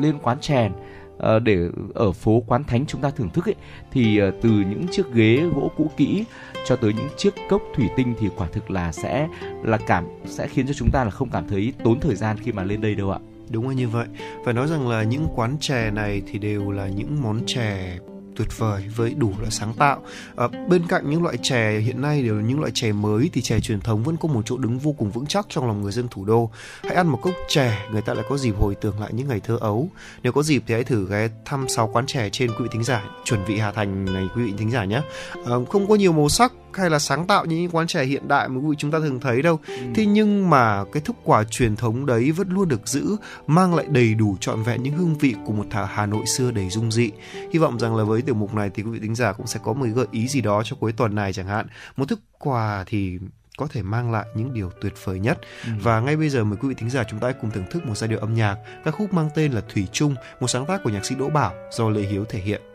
lên quán chè à, ờ, để ở phố quán thánh chúng ta thưởng thức ấy thì à, từ những chiếc ghế gỗ cũ kỹ cho tới những chiếc cốc thủy tinh thì quả thực là sẽ là cảm sẽ khiến cho chúng ta là không cảm thấy tốn thời gian khi mà lên đây đâu ạ. Đúng là như vậy. Phải nói rằng là những quán chè này thì đều là những món chè tuyệt vời với đủ loại sáng tạo. À, bên cạnh những loại chè hiện nay đều là những loại chè mới thì chè truyền thống vẫn có một chỗ đứng vô cùng vững chắc trong lòng người dân thủ đô. Hãy ăn một cốc chè, người ta lại có dịp hồi tưởng lại những ngày thơ ấu. Nếu có dịp thì hãy thử ghé thăm 6 quán chè trên quý vị thính giả, chuẩn vị Hà Thành này quý vị thính giả nhé. À, không có nhiều màu sắc hay là sáng tạo như những quán chè hiện đại mà quý vị chúng ta thường thấy đâu. Thế nhưng mà cái thức quà truyền thống đấy vẫn luôn được giữ, mang lại đầy đủ trọn vẹn những hương vị của một thả Hà Nội xưa đầy dung dị. Hy vọng rằng là với tiểu mục này thì quý vị thính giả cũng sẽ có một gợi ý gì đó cho cuối tuần này chẳng hạn. Một thức quà thì có thể mang lại những điều tuyệt vời nhất. Và ngay bây giờ mời quý vị thính giả chúng ta hãy cùng thưởng thức một giai điệu âm nhạc, ca khúc mang tên là Thủy Chung, một sáng tác của nhạc sĩ Đỗ Bảo do Lê Hiếu thể hiện.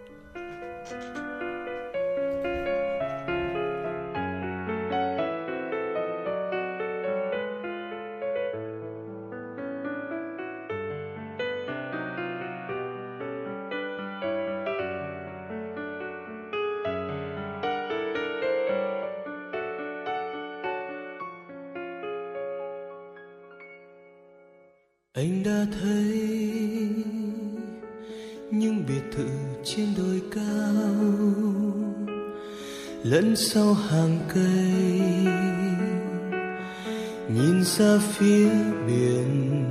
Anh đã thấy những biệt thự trên đồi cao, lẫn sau hàng cây. Nhìn ra phía biển,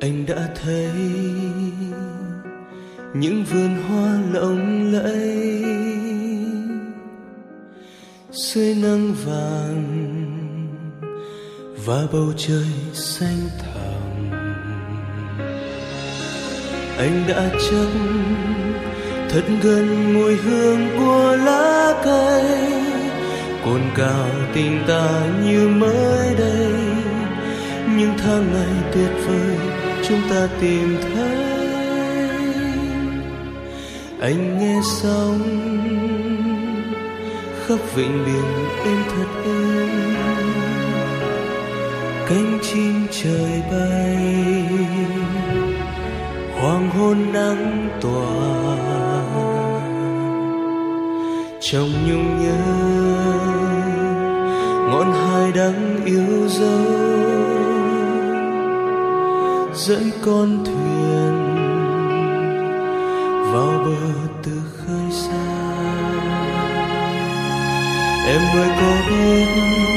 anh đã thấy những vườn hoa lộng lẫy dưới nắng vàng và bầu trời xanh thẳm. Anh đã chắc thật gần mùi hương của lá cây? Cồn cào tình ta như mới đây. Những tháng ngày tuyệt vời chúng ta tìm thấy. Anh nghe xong, khắp vịnh biển em thật êm chim trời bay. Hoàng hôn nắng tỏa. Trong nhung nhớ, ngọn hải đắng yêu dấu. Dẫn con thuyền vào bờ từ khơi xa. Em ơi, có biết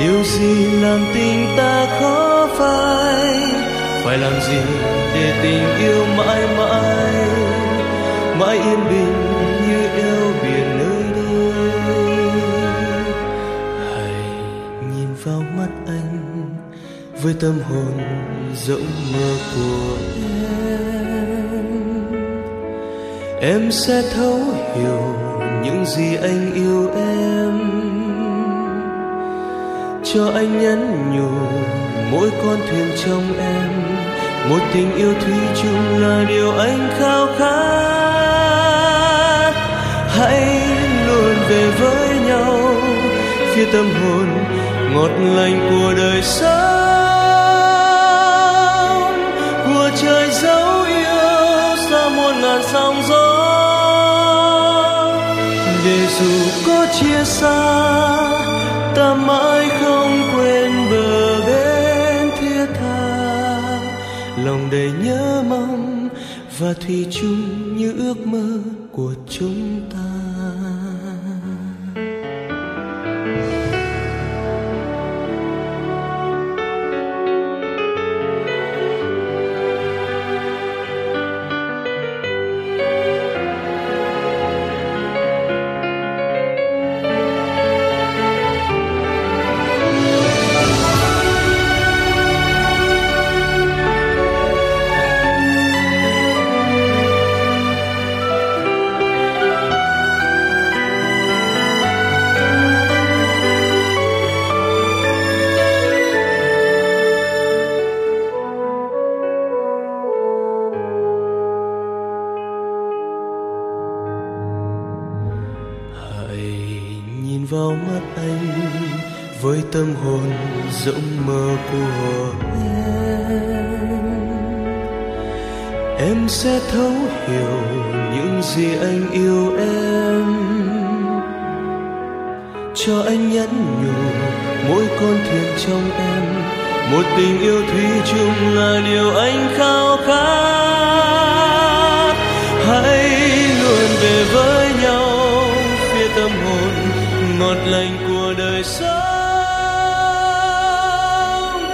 điều gì làm tình ta khó phai? Phải làm gì để tình yêu mãi mãi mãi yên bình như eo biển nơi đây Hãy nhìn vào mắt anh với tâm hồn rộng mở của em. Em sẽ thấu hiểu những gì anh yêu em cho anh nhắn nhủ, mỗi con thuyền trong em, một tình yêu thủy chung là điều anh khao khát. Hãy luôn về với nhau, phía tâm hồn ngọt lành của đời sống của trời dấu yêu xa muôn ngàn sóng gió. Để dù có chia xa, ta mãi nhớ mong và thủy chung như ước mơ. Nhìn vào mắt anh với tâm hồn rộng mở của em. Em sẽ thấu hiểu những gì anh yêu em. Cho anh nhắn nhủ mỗi con thuyền trong em. Một tình yêu thủy chung là điều anh khao khát. Hãy luôn về với ngọt lành của đời sống,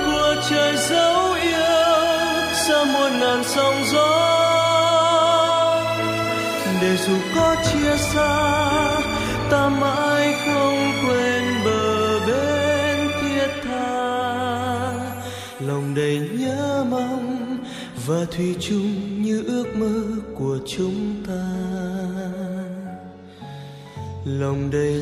của trời dấu yêu, xa muôn ngàn sóng gió. Để dù có chia xa, ta mãi không quên bờ bên thiết tha. Lòng đầy nhớ mong và thủy chung như ước mơ của chúng ta. Lòng đầy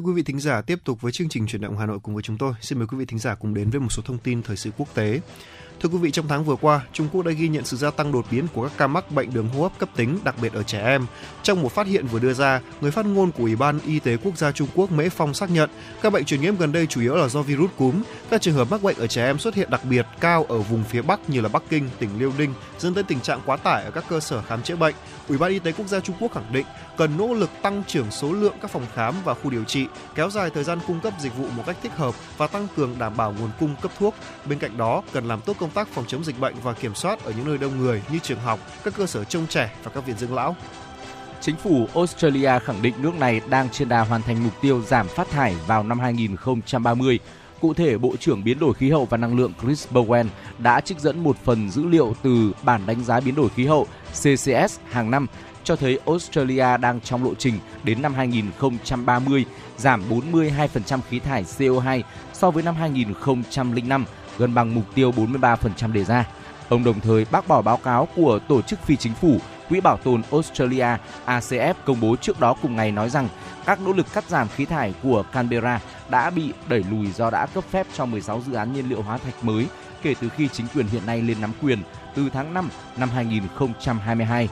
Thưa quý vị thính giả, tiếp tục với chương trình chuyển động Hà Nội cùng với chúng tôi. Xin mời quý vị thính giả cùng đến với một số thông tin thời sự quốc tế. Thưa quý vị, trong tháng vừa qua, Trung Quốc đã ghi nhận sự gia tăng đột biến của các ca mắc bệnh đường hô hấp cấp tính, đặc biệt ở trẻ em. Trong một phát hiện vừa đưa ra, người phát ngôn của Ủy ban Y tế Quốc gia Trung Quốc Mễ Phong xác nhận các bệnh truyền nhiễm gần đây chủ yếu là do virus cúm. Các trường hợp mắc bệnh ở trẻ em xuất hiện đặc biệt cao ở vùng phía Bắc như là Bắc Kinh, tỉnh Liêu Ninh, dẫn tới tình trạng quá tải ở các cơ sở khám chữa bệnh. Ủy ban Y tế Quốc gia Trung Quốc khẳng định cần nỗ lực tăng trưởng số lượng các phòng khám và khu điều trị, kéo dài thời gian cung cấp dịch vụ một cách thích hợp và tăng cường đảm bảo nguồn cung cấp thuốc. Bên cạnh đó, cần làm tốt công tác phòng chống dịch bệnh và kiểm soát ở những nơi đông người như trường học, các cơ sở trông trẻ và các viện dưỡng lão. Chính phủ Australia khẳng định nước này đang trên đà hoàn thành mục tiêu giảm phát thải vào năm 2030. Cụ thể, Bộ trưởng Biến đổi khí hậu và năng lượng Chris Bowen đã trích dẫn một phần dữ liệu từ bản đánh giá biến đổi khí hậu CCS hàng năm cho thấy Australia đang trong lộ trình đến năm 2030 giảm 42% khí thải CO2 so với năm 2005, gần bằng mục tiêu 43% đề ra. Ông đồng thời bác bỏ báo cáo của tổ chức phi chính phủ Quỹ Bảo tồn Australia ACF công bố trước đó cùng ngày nói rằng các nỗ lực cắt giảm khí thải của Canberra đã bị đẩy lùi do đã cấp phép cho 16 dự án nhiên liệu hóa thạch mới kể từ khi chính quyền hiện nay lên nắm quyền từ tháng 5 năm 2022.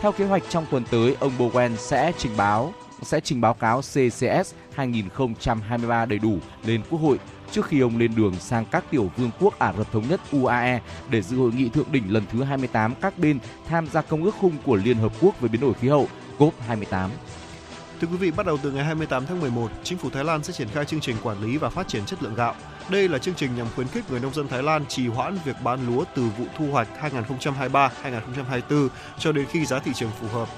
Theo kế hoạch trong tuần tới, ông Bowen sẽ trình báo sẽ trình báo cáo CCS 2023 đầy đủ lên Quốc hội trước khi ông lên đường sang các tiểu vương quốc Ả Rập Thống Nhất UAE để dự hội nghị thượng đỉnh lần thứ 28 các bên tham gia công ước khung của Liên Hợp Quốc về biến đổi khí hậu COP28. Thưa quý vị, bắt đầu từ ngày 28 tháng 11, chính phủ Thái Lan sẽ triển khai chương trình quản lý và phát triển chất lượng gạo. Đây là chương trình nhằm khuyến khích người nông dân Thái Lan trì hoãn việc bán lúa từ vụ thu hoạch 2023-2024 cho đến khi giá thị trường phù hợp.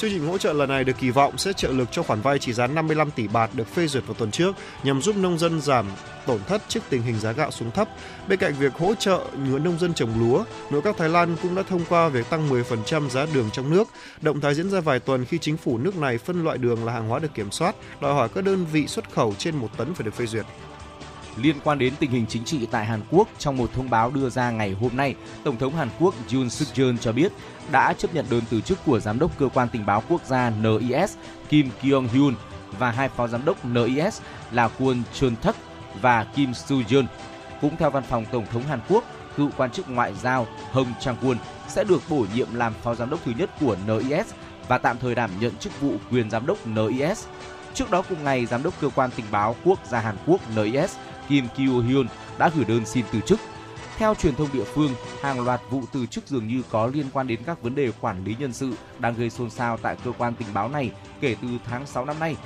Chương trình hỗ trợ lần này được kỳ vọng sẽ trợ lực cho khoản vay trị giá 55 tỷ baht được phê duyệt vào tuần trước nhằm giúp nông dân giảm tổn thất trước tình hình giá gạo xuống thấp. Bên cạnh việc hỗ trợ người nông dân trồng lúa, nội các Thái Lan cũng đã thông qua việc tăng 10% giá đường trong nước. Động thái diễn ra vài tuần khi chính phủ nước này phân loại đường là hàng hóa được kiểm soát, đòi hỏi các đơn vị xuất khẩu trên một tấn phải được phê duyệt. Liên quan đến tình hình chính trị tại Hàn Quốc, trong một thông báo đưa ra ngày hôm nay, Tổng thống Hàn Quốc Yoon suk yeol cho biết đã chấp nhận đơn từ chức của Giám đốc Cơ quan Tình báo Quốc gia NIS Kim Kyung Hyun và hai phó giám đốc NIS là Kwon Chun Thak và Kim Soo Yeon. Cũng theo văn phòng Tổng thống Hàn Quốc, cựu quan chức ngoại giao Hong Chang Kwon sẽ được bổ nhiệm làm phó giám đốc thứ nhất của NIS và tạm thời đảm nhận chức vụ quyền giám đốc NIS. Trước đó cùng ngày, giám đốc cơ quan tình báo quốc gia Hàn Quốc NIS Kim Kyo Hyun đã gửi đơn xin từ chức. Theo truyền thông địa phương, hàng loạt vụ từ chức dường như có liên quan đến các vấn đề quản lý nhân sự đang gây xôn xao tại cơ quan tình báo này kể từ tháng 6 năm nay.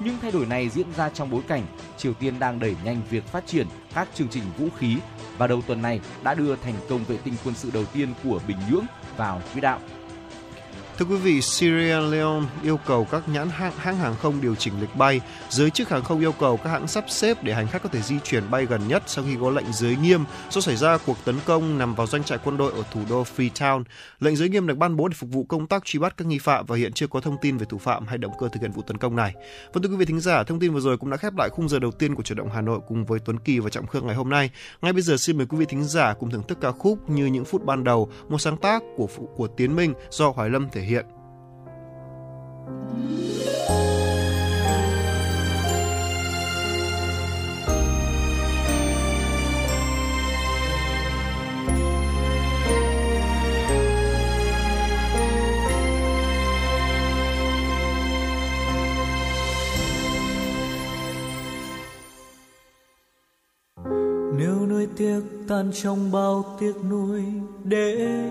Những thay đổi này diễn ra trong bối cảnh Triều Tiên đang đẩy nhanh việc phát triển các chương trình vũ khí và đầu tuần này đã đưa thành công vệ tinh quân sự đầu tiên của Bình Nhưỡng vào quỹ đạo. Thưa quý vị, Sierra Leone yêu cầu các nhãn hãng, hãng hàng không điều chỉnh lịch bay. Giới chức hàng không yêu cầu các hãng sắp xếp để hành khách có thể di chuyển bay gần nhất sau khi có lệnh giới nghiêm do xảy ra cuộc tấn công nằm vào doanh trại quân đội ở thủ đô Freetown. Lệnh giới nghiêm được ban bố để phục vụ công tác truy bắt các nghi phạm và hiện chưa có thông tin về thủ phạm hay động cơ thực hiện vụ tấn công này. Vâng thưa quý vị thính giả, thông tin vừa rồi cũng đã khép lại khung giờ đầu tiên của chủ động Hà Nội cùng với Tuấn Kỳ và Trọng Khương ngày hôm nay. Ngay bây giờ xin mời quý vị thính giả cùng thưởng thức ca khúc như những phút ban đầu, một sáng tác của của Tiến Minh do Hoài Lâm thể hiện. nuối tiếc tan trong bao tiếc nuối để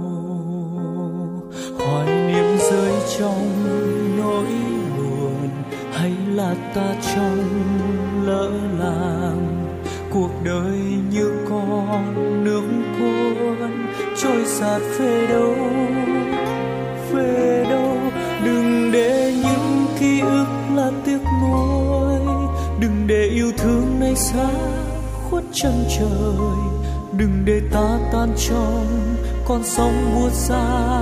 hoài niệm rơi trong nỗi buồn, hay là ta trong lỡ làng? Cuộc đời như con nước cuốn, trôi sạt về đâu về đâu? Đừng để những ký ức là tiếc nuối, đừng để yêu thương này xa khuất chân trời. Đừng để ta tan trong con sóng buốt xa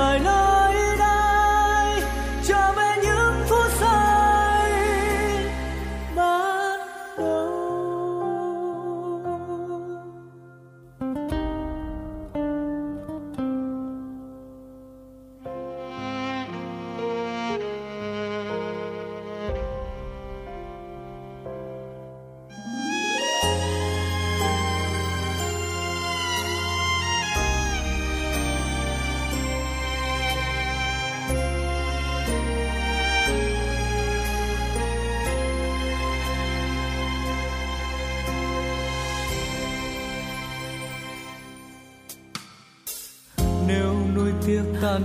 lại nơi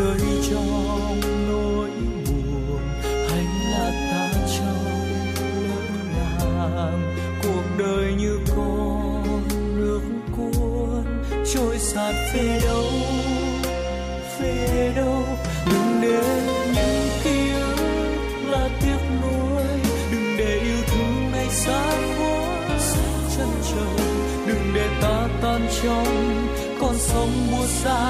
Rơi trong nỗi buồn. Hay là ta trong lỡ làng, cuộc đời như con nước cuốn trôi sạt về đâu về đâu. Đừng để những ký ức là tiếc nuối. Đừng để yêu thương này xa quá chân trời. Đừng để ta tan trong con sông buốt xa.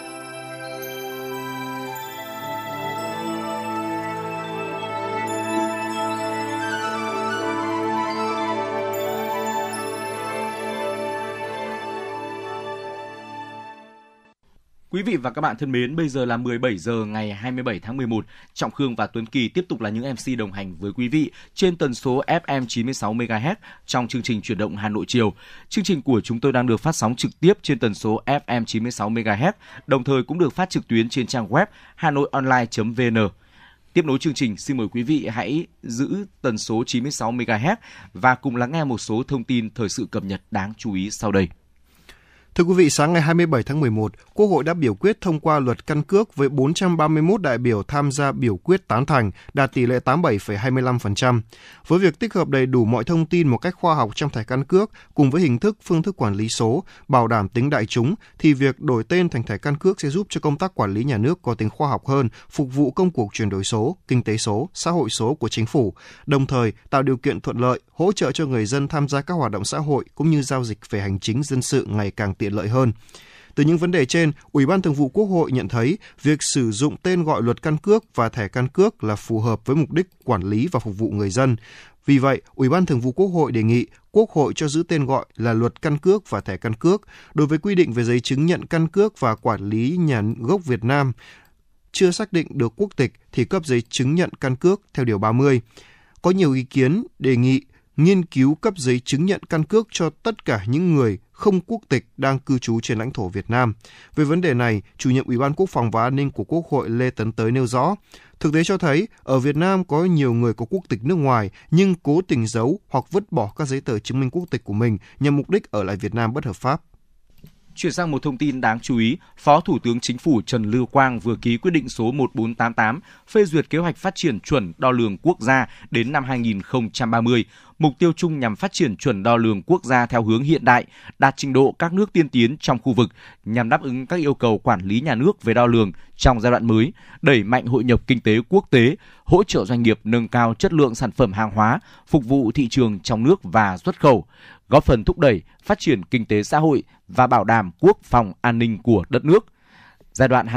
Quý vị và các bạn thân mến, bây giờ là 17 giờ ngày 27 tháng 11. Trọng Khương và Tuấn Kỳ tiếp tục là những MC đồng hành với quý vị trên tần số FM 96 MHz trong chương trình chuyển động Hà Nội chiều. Chương trình của chúng tôi đang được phát sóng trực tiếp trên tần số FM 96 MHz, đồng thời cũng được phát trực tuyến trên trang web hanoionline.vn. Tiếp nối chương trình, xin mời quý vị hãy giữ tần số 96 MHz và cùng lắng nghe một số thông tin thời sự cập nhật đáng chú ý sau đây. Thưa quý vị, sáng ngày 27 tháng 11, Quốc hội đã biểu quyết thông qua luật căn cước với 431 đại biểu tham gia biểu quyết tán thành, đạt tỷ lệ 87,25%. Với việc tích hợp đầy đủ mọi thông tin một cách khoa học trong thẻ căn cước cùng với hình thức phương thức quản lý số, bảo đảm tính đại chúng thì việc đổi tên thành thẻ căn cước sẽ giúp cho công tác quản lý nhà nước có tính khoa học hơn, phục vụ công cuộc chuyển đổi số, kinh tế số, xã hội số của chính phủ, đồng thời tạo điều kiện thuận lợi, hỗ trợ cho người dân tham gia các hoạt động xã hội cũng như giao dịch về hành chính dân sự ngày càng tiện lợi hơn. Từ những vấn đề trên, Ủy ban Thường vụ Quốc hội nhận thấy việc sử dụng tên gọi luật căn cước và thẻ căn cước là phù hợp với mục đích quản lý và phục vụ người dân. Vì vậy, Ủy ban Thường vụ Quốc hội đề nghị Quốc hội cho giữ tên gọi là luật căn cước và thẻ căn cước đối với quy định về giấy chứng nhận căn cước và quản lý nhà gốc Việt Nam chưa xác định được quốc tịch thì cấp giấy chứng nhận căn cước theo Điều 30. Có nhiều ý kiến đề nghị nghiên cứu cấp giấy chứng nhận căn cước cho tất cả những người không quốc tịch đang cư trú trên lãnh thổ Việt Nam. Về vấn đề này, chủ nhiệm Ủy ban Quốc phòng và An ninh của Quốc hội Lê Tấn Tới nêu rõ, thực tế cho thấy ở Việt Nam có nhiều người có quốc tịch nước ngoài nhưng cố tình giấu hoặc vứt bỏ các giấy tờ chứng minh quốc tịch của mình nhằm mục đích ở lại Việt Nam bất hợp pháp. Chuyển sang một thông tin đáng chú ý, Phó Thủ tướng Chính phủ Trần Lưu Quang vừa ký quyết định số 1488 phê duyệt kế hoạch phát triển chuẩn đo lường quốc gia đến năm 2030. Mục tiêu chung nhằm phát triển chuẩn đo lường quốc gia theo hướng hiện đại, đạt trình độ các nước tiên tiến trong khu vực nhằm đáp ứng các yêu cầu quản lý nhà nước về đo lường trong giai đoạn mới, đẩy mạnh hội nhập kinh tế quốc tế, hỗ trợ doanh nghiệp nâng cao chất lượng sản phẩm hàng hóa, phục vụ thị trường trong nước và xuất khẩu, góp phần thúc đẩy phát triển kinh tế xã hội và bảo đảm quốc phòng an ninh của đất nước. Giai đoạn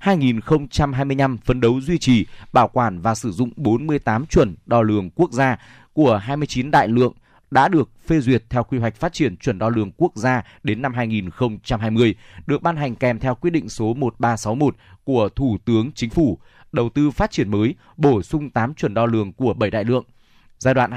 2024-2025 phấn đấu duy trì, bảo quản và sử dụng 48 chuẩn đo lường quốc gia của 29 đại lượng đã được phê duyệt theo quy hoạch phát triển chuẩn đo lường quốc gia đến năm 2020, được ban hành kèm theo quyết định số 1361 của Thủ tướng Chính phủ, đầu tư phát triển mới, bổ sung 8 chuẩn đo lường của 7 đại lượng. Giai đoạn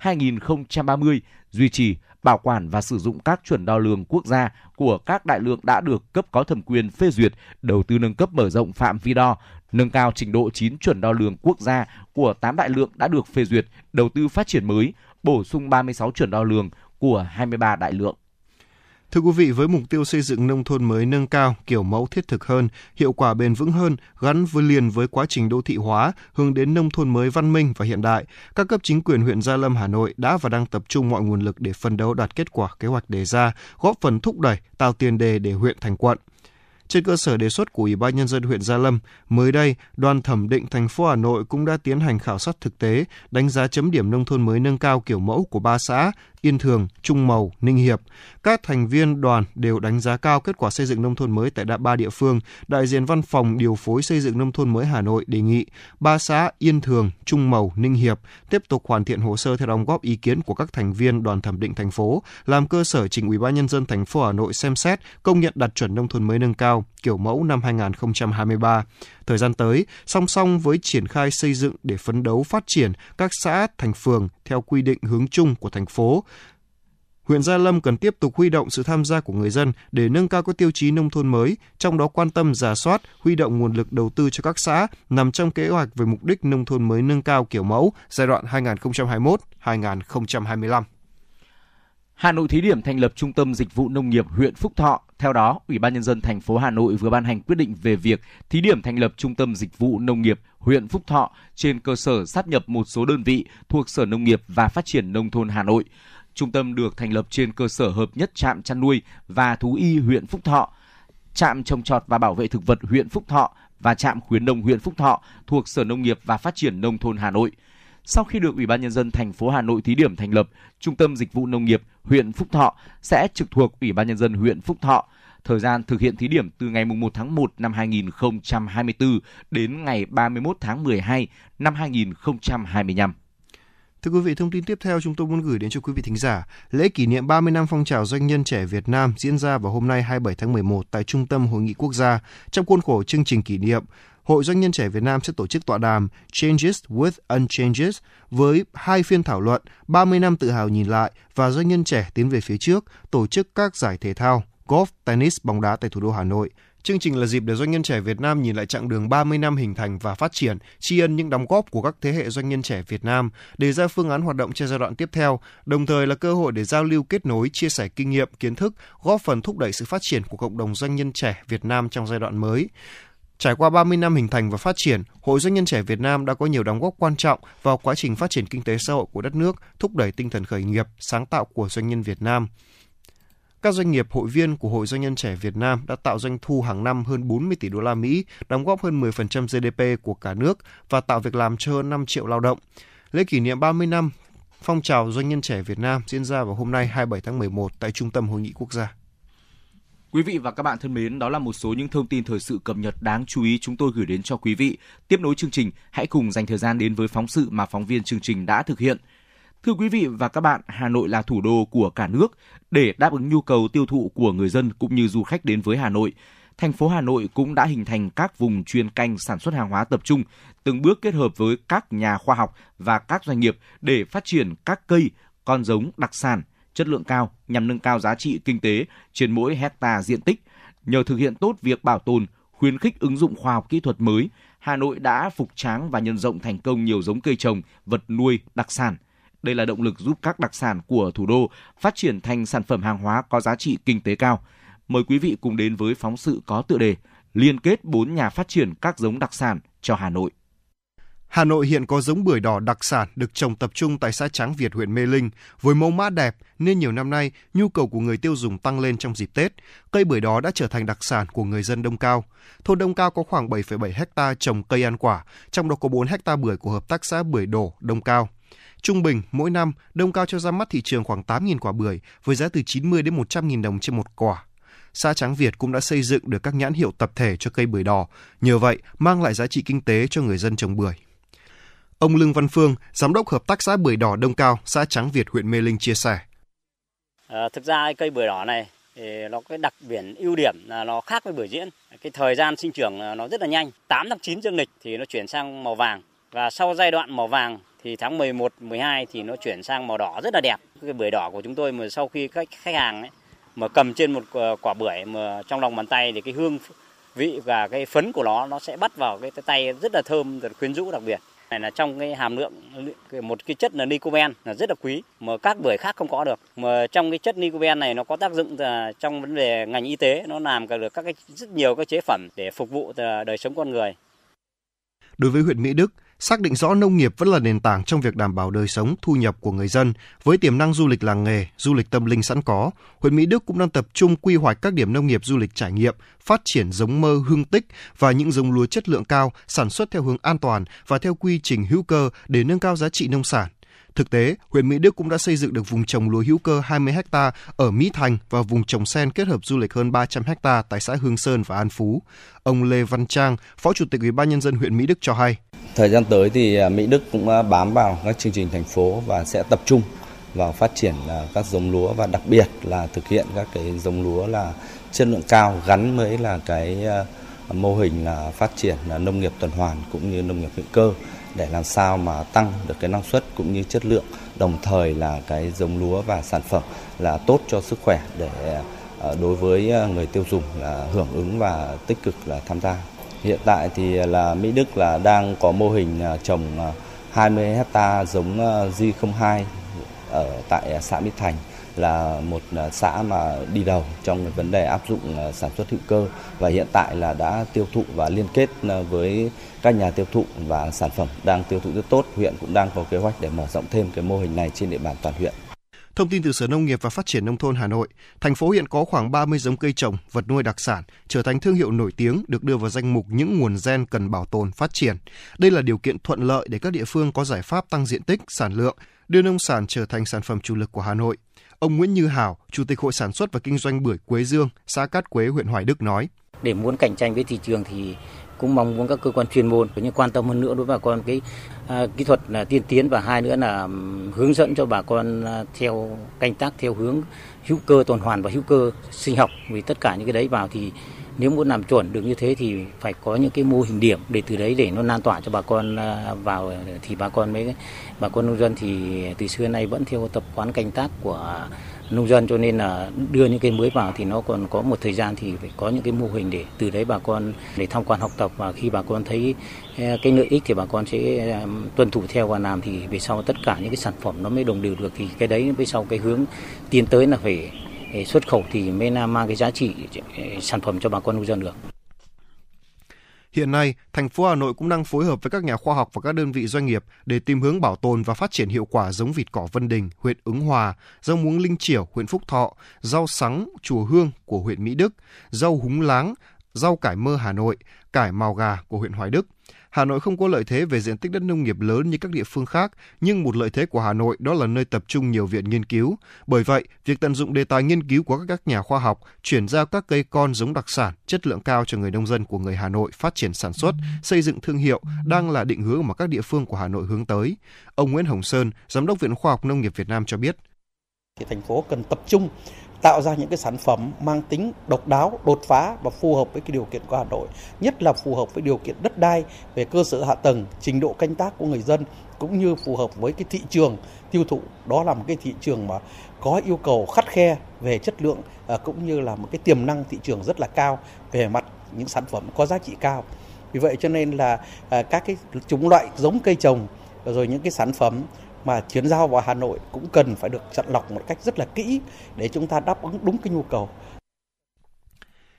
2026-2030 duy trì, bảo quản và sử dụng các chuẩn đo lường quốc gia của các đại lượng đã được cấp có thẩm quyền phê duyệt, đầu tư nâng cấp mở rộng phạm vi đo, nâng cao trình độ 9 chuẩn đo lường quốc gia của 8 đại lượng đã được phê duyệt, đầu tư phát triển mới, bổ sung 36 chuẩn đo lường của 23 đại lượng. Thưa quý vị, với mục tiêu xây dựng nông thôn mới nâng cao, kiểu mẫu thiết thực hơn, hiệu quả bền vững hơn, gắn với liền với quá trình đô thị hóa, hướng đến nông thôn mới văn minh và hiện đại, các cấp chính quyền huyện Gia Lâm, Hà Nội đã và đang tập trung mọi nguồn lực để phân đấu đạt kết quả kế hoạch đề ra, góp phần thúc đẩy, tạo tiền đề để huyện thành quận. Trên cơ sở đề xuất của Ủy ban nhân dân huyện Gia Lâm, mới đây, đoàn thẩm định thành phố Hà Nội cũng đã tiến hành khảo sát thực tế, đánh giá chấm điểm nông thôn mới nâng cao kiểu mẫu của ba xã Yên Thường, Trung Mầu, Ninh Hiệp. Các thành viên đoàn đều đánh giá cao kết quả xây dựng nông thôn mới tại đã ba địa phương. Đại diện Văn phòng điều phối xây dựng nông thôn mới Hà Nội đề nghị ba xã Yên Thường, Trung Mầu, Ninh Hiệp tiếp tục hoàn thiện hồ sơ theo đóng góp ý kiến của các thành viên đoàn thẩm định thành phố, làm cơ sở trình Ủy ban nhân dân thành phố Hà Nội xem xét công nhận đạt chuẩn nông thôn mới nâng cao kiểu mẫu năm 2023. Thời gian tới, song song với triển khai xây dựng để phấn đấu phát triển các xã thành phường theo quy định hướng chung của thành phố, huyện Gia Lâm cần tiếp tục huy động sự tham gia của người dân để nâng cao các tiêu chí nông thôn mới, trong đó quan tâm giả soát, huy động nguồn lực đầu tư cho các xã nằm trong kế hoạch về mục đích nông thôn mới nâng cao kiểu mẫu giai đoạn 2021-2025. Hà Nội thí điểm thành lập Trung tâm Dịch vụ Nông nghiệp huyện Phúc Thọ. Theo đó, Ủy ban nhân dân thành phố Hà Nội vừa ban hành quyết định về việc thí điểm thành lập Trung tâm Dịch vụ Nông nghiệp huyện Phúc Thọ trên cơ sở sát nhập một số đơn vị thuộc Sở Nông nghiệp và Phát triển nông thôn Hà Nội. Trung tâm được thành lập trên cơ sở hợp nhất trạm chăn nuôi và thú y huyện Phúc Thọ, trạm trồng trọt và bảo vệ thực vật huyện Phúc Thọ và trạm khuyến nông huyện Phúc Thọ thuộc Sở Nông nghiệp và Phát triển nông thôn Hà Nội. Sau khi được Ủy ban nhân dân thành phố Hà Nội thí điểm thành lập, Trung tâm Dịch vụ Nông nghiệp huyện Phúc Thọ sẽ trực thuộc Ủy ban nhân dân huyện Phúc Thọ. Thời gian thực hiện thí điểm từ ngày 1 tháng 1 năm 2024 đến ngày 31 tháng 12 năm 2025. Thưa quý vị, thông tin tiếp theo chúng tôi muốn gửi đến cho quý vị thính giả. Lễ kỷ niệm 30 năm phong trào doanh nhân trẻ Việt Nam diễn ra vào hôm nay 27 tháng 11 tại Trung tâm Hội nghị Quốc gia. Trong khuôn khổ chương trình kỷ niệm, Hội Doanh nhân trẻ Việt Nam sẽ tổ chức tọa đàm Changes with Unchanges với hai phiên thảo luận 30 năm tự hào nhìn lại và doanh nhân trẻ tiến về phía trước, tổ chức các giải thể thao, golf, tennis, bóng đá tại thủ đô Hà Nội. Chương trình là dịp để doanh nhân trẻ Việt Nam nhìn lại chặng đường 30 năm hình thành và phát triển, tri ân những đóng góp của các thế hệ doanh nhân trẻ Việt Nam, đề ra phương án hoạt động cho giai đoạn tiếp theo, đồng thời là cơ hội để giao lưu kết nối, chia sẻ kinh nghiệm, kiến thức, góp phần thúc đẩy sự phát triển của cộng đồng doanh nhân trẻ Việt Nam trong giai đoạn mới. Trải qua 30 năm hình thành và phát triển, Hội Doanh nhân trẻ Việt Nam đã có nhiều đóng góp quan trọng vào quá trình phát triển kinh tế xã hội của đất nước, thúc đẩy tinh thần khởi nghiệp, sáng tạo của doanh nhân Việt Nam. Các doanh nghiệp hội viên của Hội Doanh nhân trẻ Việt Nam đã tạo doanh thu hàng năm hơn 40 tỷ đô la Mỹ, đóng góp hơn 10% GDP của cả nước và tạo việc làm cho hơn 5 triệu lao động. Lễ kỷ niệm 30 năm phong trào doanh nhân trẻ Việt Nam diễn ra vào hôm nay 27 tháng 11 tại Trung tâm Hội nghị Quốc gia. Quý vị và các bạn thân mến, đó là một số những thông tin thời sự cập nhật đáng chú ý chúng tôi gửi đến cho quý vị. Tiếp nối chương trình, hãy cùng dành thời gian đến với phóng sự mà phóng viên chương trình đã thực hiện. Thưa quý vị và các bạn, Hà Nội là thủ đô của cả nước. Để đáp ứng nhu cầu tiêu thụ của người dân cũng như du khách đến với Hà Nội, thành phố Hà Nội cũng đã hình thành các vùng chuyên canh sản xuất hàng hóa tập trung, từng bước kết hợp với các nhà khoa học và các doanh nghiệp để phát triển các cây, con giống đặc sản, chất lượng cao nhằm nâng cao giá trị kinh tế trên mỗi hecta diện tích. Nhờ thực hiện tốt việc bảo tồn, khuyến khích ứng dụng khoa học kỹ thuật mới, Hà Nội đã phục tráng và nhân rộng thành công nhiều giống cây trồng, vật nuôi, đặc sản. Đây là động lực giúp các đặc sản của thủ đô phát triển thành sản phẩm hàng hóa có giá trị kinh tế cao. Mời quý vị cùng đến với phóng sự có tựa đề Liên kết 4 nhà phát triển các giống đặc sản cho Hà Nội. Hà Nội hiện có giống bưởi đỏ đặc sản được trồng tập trung tại xã Tráng Việt, huyện Mê Linh. Với mẫu mã đẹp nên nhiều năm nay nhu cầu của người tiêu dùng tăng lên trong dịp Tết. Cây bưởi đó đã trở thành đặc sản của người dân Đông Cao. Thôn Đông Cao có khoảng 7,7 hecta trồng cây ăn quả, trong đó có 4 hecta bưởi của hợp tác xã Bưởi Đổ Đông Cao. Trung bình, mỗi năm, Đông Cao cho ra mắt thị trường khoảng 8.000 quả bưởi với giá từ 90 đến 100.000 đồng trên một quả xã Tráng Việt cũng đã xây dựng được các nhãn hiệu tập thể cho cây bưởi đỏ, nhờ vậy mang lại giá trị kinh tế cho người dân trồng bưởi. Ông Lương Văn Phương, giám đốc hợp tác xã bưởi đỏ Đông Cao, xã Tráng Việt, huyện Mê Linh chia sẻ. À, thực ra cây bưởi đỏ này thì nó cái đặc biệt ưu điểm là nó khác với bưởi diễn. Cái thời gian sinh trưởng ờ, nó rất là nhanh. 8 tháng 9 dương lịch thì nó chuyển sang màu vàng và sau giai đoạn màu vàng thì tháng 11, 12 thì nó chuyển sang màu đỏ rất là đẹp. Cái bưởi đỏ của chúng tôi mà sau khi các khách hàng ấy, mà cầm trên một ờ, quả bưởi mà trong lòng bàn tay thì cái hương vị và cái phấn của nó nó sẽ bắt vào cái tay rất là thơm, rất quyến rũ đặc biệt. Này là trong cái hàm lượng một cái chất là nicoben là rất là quý mà các bưởi khác không có được. Mà trong cái chất nicoben này nó có tác dụng trong vấn đề ngành y tế, nó làm cả được các cái rất nhiều các chế phẩm để phục vụ ờ, đời sống con người. Đối với huyện Mỹ Đức, xác định rõ nông nghiệp vẫn là nền tảng trong việc đảm bảo đời sống, thu nhập của người dân. Với tiềm năng du lịch làng nghề, du lịch tâm linh sẵn có, huyện Mỹ Đức cũng đang tập trung quy hoạch các điểm nông nghiệp du lịch trải nghiệm, phát triển giống mơ hương tích và những giống lúa chất lượng cao, sản xuất theo hướng an toàn và theo quy trình hữu cơ để nâng cao giá trị nông sản. Thực tế, huyện Mỹ Đức cũng đã xây dựng được vùng trồng lúa hữu cơ 20 ha ở Mỹ Thành và vùng trồng sen kết hợp du lịch hơn 300 ha tại xã Hương Sơn và An Phú. Ông Lê Văn Trang, Phó Chủ tịch Ủy ban nhân dân huyện Mỹ Đức cho hay. Thời gian tới thì à, Mỹ Đức cũng à, bám vào các chương trình thành phố và sẽ tập trung vào phát triển à, các giống lúa và đặc biệt là thực hiện các cái giống lúa là chất lượng cao gắn với là cái mô hình là phát triển là nông nghiệp tuần hoàn cũng như nông nghiệp hữu cơ để làm sao mà tăng được cái năng suất cũng như chất lượng, đồng thời là cái giống lúa và sản phẩm là tốt cho sức khỏe để đối với người tiêu dùng là hưởng ứng và tích cực là tham gia. Hiện tại thì là Mỹ Đức là đang có mô hình à, trồng à, 20 hecta giống à, G02 ở tại xã Mỹ Thành, là một xã mà đi đầu trong vấn đề áp dụng sản xuất hữu cơ và hiện tại là đã tiêu thụ và liên kết với các nhà tiêu thụ và sản phẩm đang tiêu thụ rất tốt. Huyện cũng đang có kế hoạch để mở rộng thêm cái mô hình này trên địa bàn toàn huyện. Thông tin từ Sở Nông nghiệp và Phát triển Nông thôn Hà Nội, thành phố hiện có khoảng 30 giống cây trồng, vật nuôi đặc sản, trở thành thương hiệu nổi tiếng được đưa vào danh mục những nguồn gen cần bảo tồn, phát triển. Đây là điều kiện thuận lợi để các địa phương có giải pháp tăng diện tích, sản lượng, đưa nông sản trở thành sản phẩm chủ lực của Hà Nội. Ông Nguyễn Như Hảo, Chủ tịch Hội Sản xuất và Kinh doanh Bưởi Quế Dương, xã Cát Quế, huyện Hoài Đức nói. Để muốn cạnh tranh với thị trường thì cũng mong muốn các cơ quan chuyên môn cũng như quan tâm hơn nữa đối với bà con cái à, kỹ thuật là tiên tiến và hai nữa là hướng dẫn cho bà con à, theo canh tác theo hướng hữu cơ tuần hoàn và hữu cơ sinh học. Vì tất cả những cái đấy vào thì nếu muốn làm chuẩn được như thế thì phải có những cái mô hình điểm để từ đấy để nó lan tỏa cho bà con à, vào thì bà con mới bà con nông dân thì từ xưa nay vẫn theo tập quán canh tác của nông dân, cho nên là đưa những cái mới vào thì nó còn có một thời gian thì phải có những cái mô hình để từ đấy bà con để tham quan học tập và khi bà con thấy ờ, cái lợi ích thì bà con sẽ ờ, tuân thủ theo và làm thì về sau tất cả những cái sản phẩm nó mới đồng đều được thì cái đấy về sau cái hướng tiến tới là phải ờ, xuất khẩu thì mới mang cái giá trị sản phẩm cho bà con nông dân được. Hiện nay, thành phố Hà Nội cũng đang phối hợp với các nhà khoa học và các đơn vị doanh nghiệp để tìm hướng bảo tồn và phát triển hiệu quả giống vịt cỏ Vân Đình, huyện Ứng Hòa, rau muống Linh Chiểu, huyện Phúc Thọ, rau sắng Chùa Hương của huyện Mỹ Đức, rau húng láng, rau cải mơ Hà Nội, cải màu gà của huyện Hoài Đức – Hà Nội không có lợi thế về diện tích đất nông nghiệp lớn như các địa phương khác, nhưng một lợi thế của Hà Nội đó là nơi tập trung nhiều viện nghiên cứu. Bởi vậy, việc tận dụng đề tài nghiên cứu của các nhà khoa học, chuyển giao các cây con giống đặc sản, chất lượng cao cho người nông dân của người Hà Nội phát triển sản xuất, xây dựng thương hiệu đang là định hướng mà các địa phương của Hà Nội hướng tới. Ông Nguyễn Hồng Sơn, Giám đốc Viện Khoa học Nông nghiệp Việt Nam cho biết. Thì thành phố cần tập trung tạo ra những cái sản phẩm mang tính độc đáo, đột phá và phù hợp với cái điều kiện của Hà Nội, nhất là phù hợp với điều kiện đất đai về cơ sở hạ tầng, trình độ canh tác của người dân cũng như phù hợp với cái thị trường tiêu thụ. Đó là một cái thị trường mà có yêu cầu khắt khe về chất lượng à, cũng như là một cái tiềm năng thị trường rất là cao về mặt những sản phẩm có giá trị cao. Vì vậy cho nên là à, các cái chủng loại giống cây trồng rồi những cái sản phẩm mà chuyển giao vào Hà Nội cũng cần phải được chọn lọc một cách rất là kỹ để chúng ta đáp ứng đúng cái nhu cầu.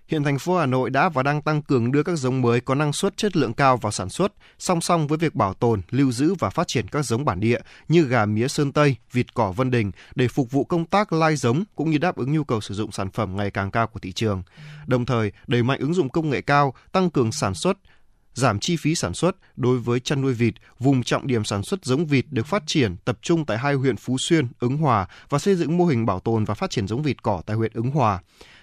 Hiện thành phố Hà Nội đã và đang tăng cường đưa các giống mới có năng suất chất lượng cao vào sản xuất, song song với việc bảo tồn, lưu giữ và phát triển các giống bản địa như gà mía Sơn Tây, vịt cỏ Vân Đình để phục vụ công tác lai giống cũng như đáp ứng nhu cầu sử dụng sản phẩm ngày càng cao của thị trường. Đồng thời, đẩy mạnh ứng dụng công nghệ cao, tăng cường sản xuất, giảm chi phí sản xuất đối với chăn nuôi vịt, vùng trọng điểm sản xuất giống vịt được phát triển tập trung tại hai huyện Phú Xuyên, Ứng Hòa và xây dựng mô hình bảo tồn và phát triển giống vịt cỏ tại huyện Ứng Hòa.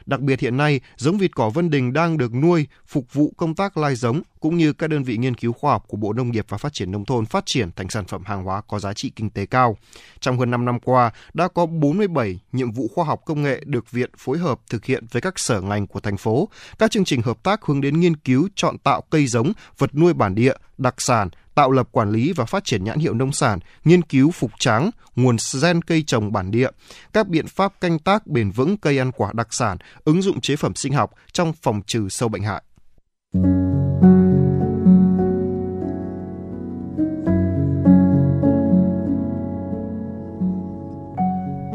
Đặc biệt hiện nay, giống vịt cỏ Vân Đình đang được nuôi phục vụ công tác lai giống cũng như các đơn vị nghiên cứu khoa học của Bộ Nông nghiệp và Phát triển Nông thôn phát triển thành sản phẩm hàng hóa có giá trị kinh tế cao. Trong hơn 5 năm qua, đã có 47 nhiệm vụ khoa học công nghệ được Viện phối hợp thực hiện với các sở ngành của thành phố. Các chương trình hợp tác hướng đến nghiên cứu chọn tạo cây giống, vật nuôi bản địa, đặc sản, tạo lập quản lý và phát triển nhãn hiệu nông sản, nghiên cứu phục tráng, nguồn gen cây trồng bản địa, các biện pháp canh tác bền vững cây ăn quả đặc sản, ứng dụng chế phẩm sinh học trong phòng trừ sâu bệnh hại.